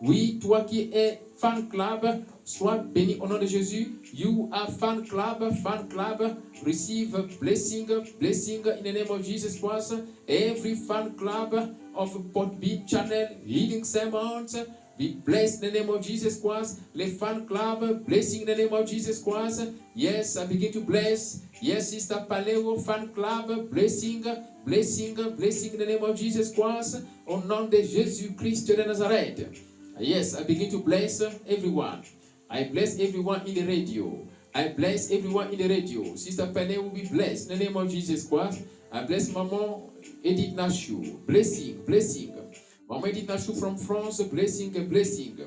Oui, toi qui es fan club, sois béni au nom de Jésus. You are fan club, fan club. Receive blessing, blessing in the name of Jesus Christ. Every fan club of Podbean channel, healing sermons. Be blessed in the name of Jesus Christ. Le fan club, blessing in the name of Jesus Christ. Yes, I begin to bless. Yes, Sister Paleo fan club, blessing, blessing, blessing in the name of Jesus Christ. Au nom de Jésus-Christ de Nazareth. Yes, I begin to bless everyone. I bless everyone in the radio. I bless everyone in the radio. Sister Paleo will be blessed in the name of Jesus Christ. I bless Maman Edith Nashu. Blessing, blessing. Edith Nashu from France, blessing and blessing.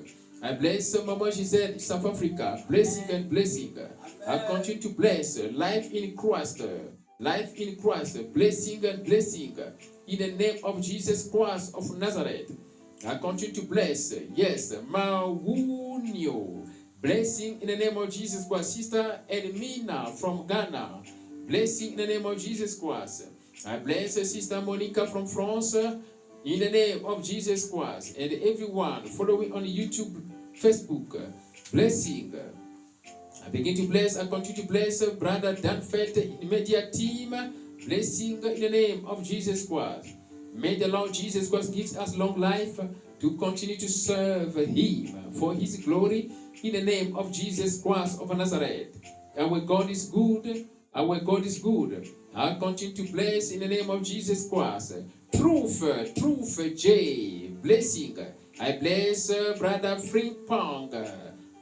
I bless Maman Giselle, South Africa, blessing and blessing. I continue to bless life in Christ, life in Christ, blessing and blessing. In the name of Jesus Christ of Nazareth, I continue to bless. Yes, Mawunio, blessing in the name of Jesus Christ. Sister Edmina from Ghana, blessing in the name of Jesus Christ. I bless Sister Monica from France. In the name of Jesus Christ and everyone following on YouTube, Facebook, blessing. I begin to bless, I continue to bless Brother Danfet media team, blessing in the name of Jesus Christ. May the Lord Jesus Christ gives us long life to continue to serve Him for His glory in the name of Jesus Christ of Nazareth. Our God is good, our God is good. I continue to bless in the name of Jesus Christ. Truth, truth, J, blessing. I bless uh, Brother Frimpong,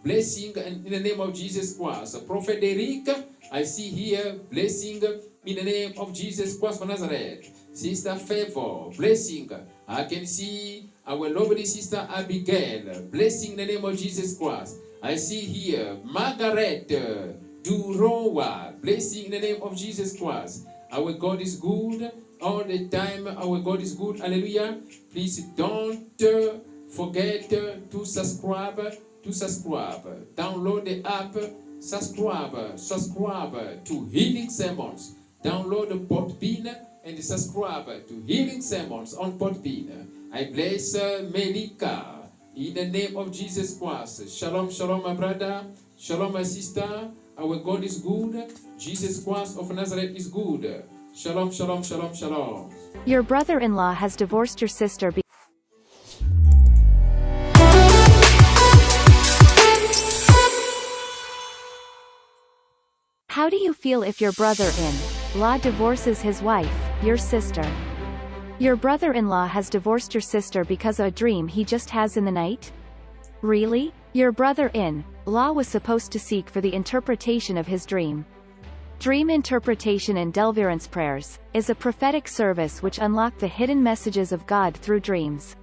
blessing in the name of Jesus Christ. Prophet Eric, I see here, blessing in the name of Jesus Christ of Nazareth. Sister Favor, blessing. I can see our lovely sister Abigail, blessing in the name of Jesus Christ. I see here Margaret uh, Durowa, blessing in the name of Jesus Christ. Our God is good all the time. Our God is good. Hallelujah. Please don't uh, forget uh, to subscribe. To subscribe. Download the app. Subscribe. Subscribe to Healing Sermons. Download the Podbean and subscribe to Healing Sermons on Podbean. I bless uh, Melika in the name of Jesus Christ. Shalom, shalom, my brother. Shalom, my sister. Our God is good. Jesus Christ of Nazareth is good. Shalom, shalom, shalom, shalom. Your brother-in-law has divorced your sister be- How do you feel if your brother-in-law divorces his wife, your sister? Your brother-in-law has divorced your sister because of a dream he just has in the night? Really? Your brother-in-law was supposed to seek for the interpretation of his dream. Dream interpretation and deliverance prayers is a prophetic service which unlock the hidden messages of God through dreams.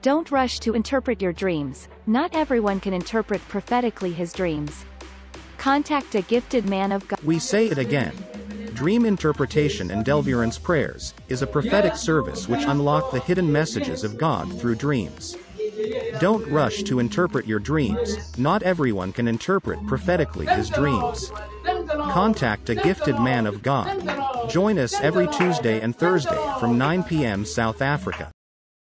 Don't rush to interpret your dreams. Not everyone can interpret prophetically his dreams. Contact a gifted man of God. We say it again. Dream interpretation and deliverance prayers is a prophetic service which unlock the hidden messages of God through dreams. Don't rush to interpret your dreams. Not everyone can interpret prophetically his dreams. Contact a gifted man of God. Join us every Tuesday and Thursday from 9 p.m. South Africa.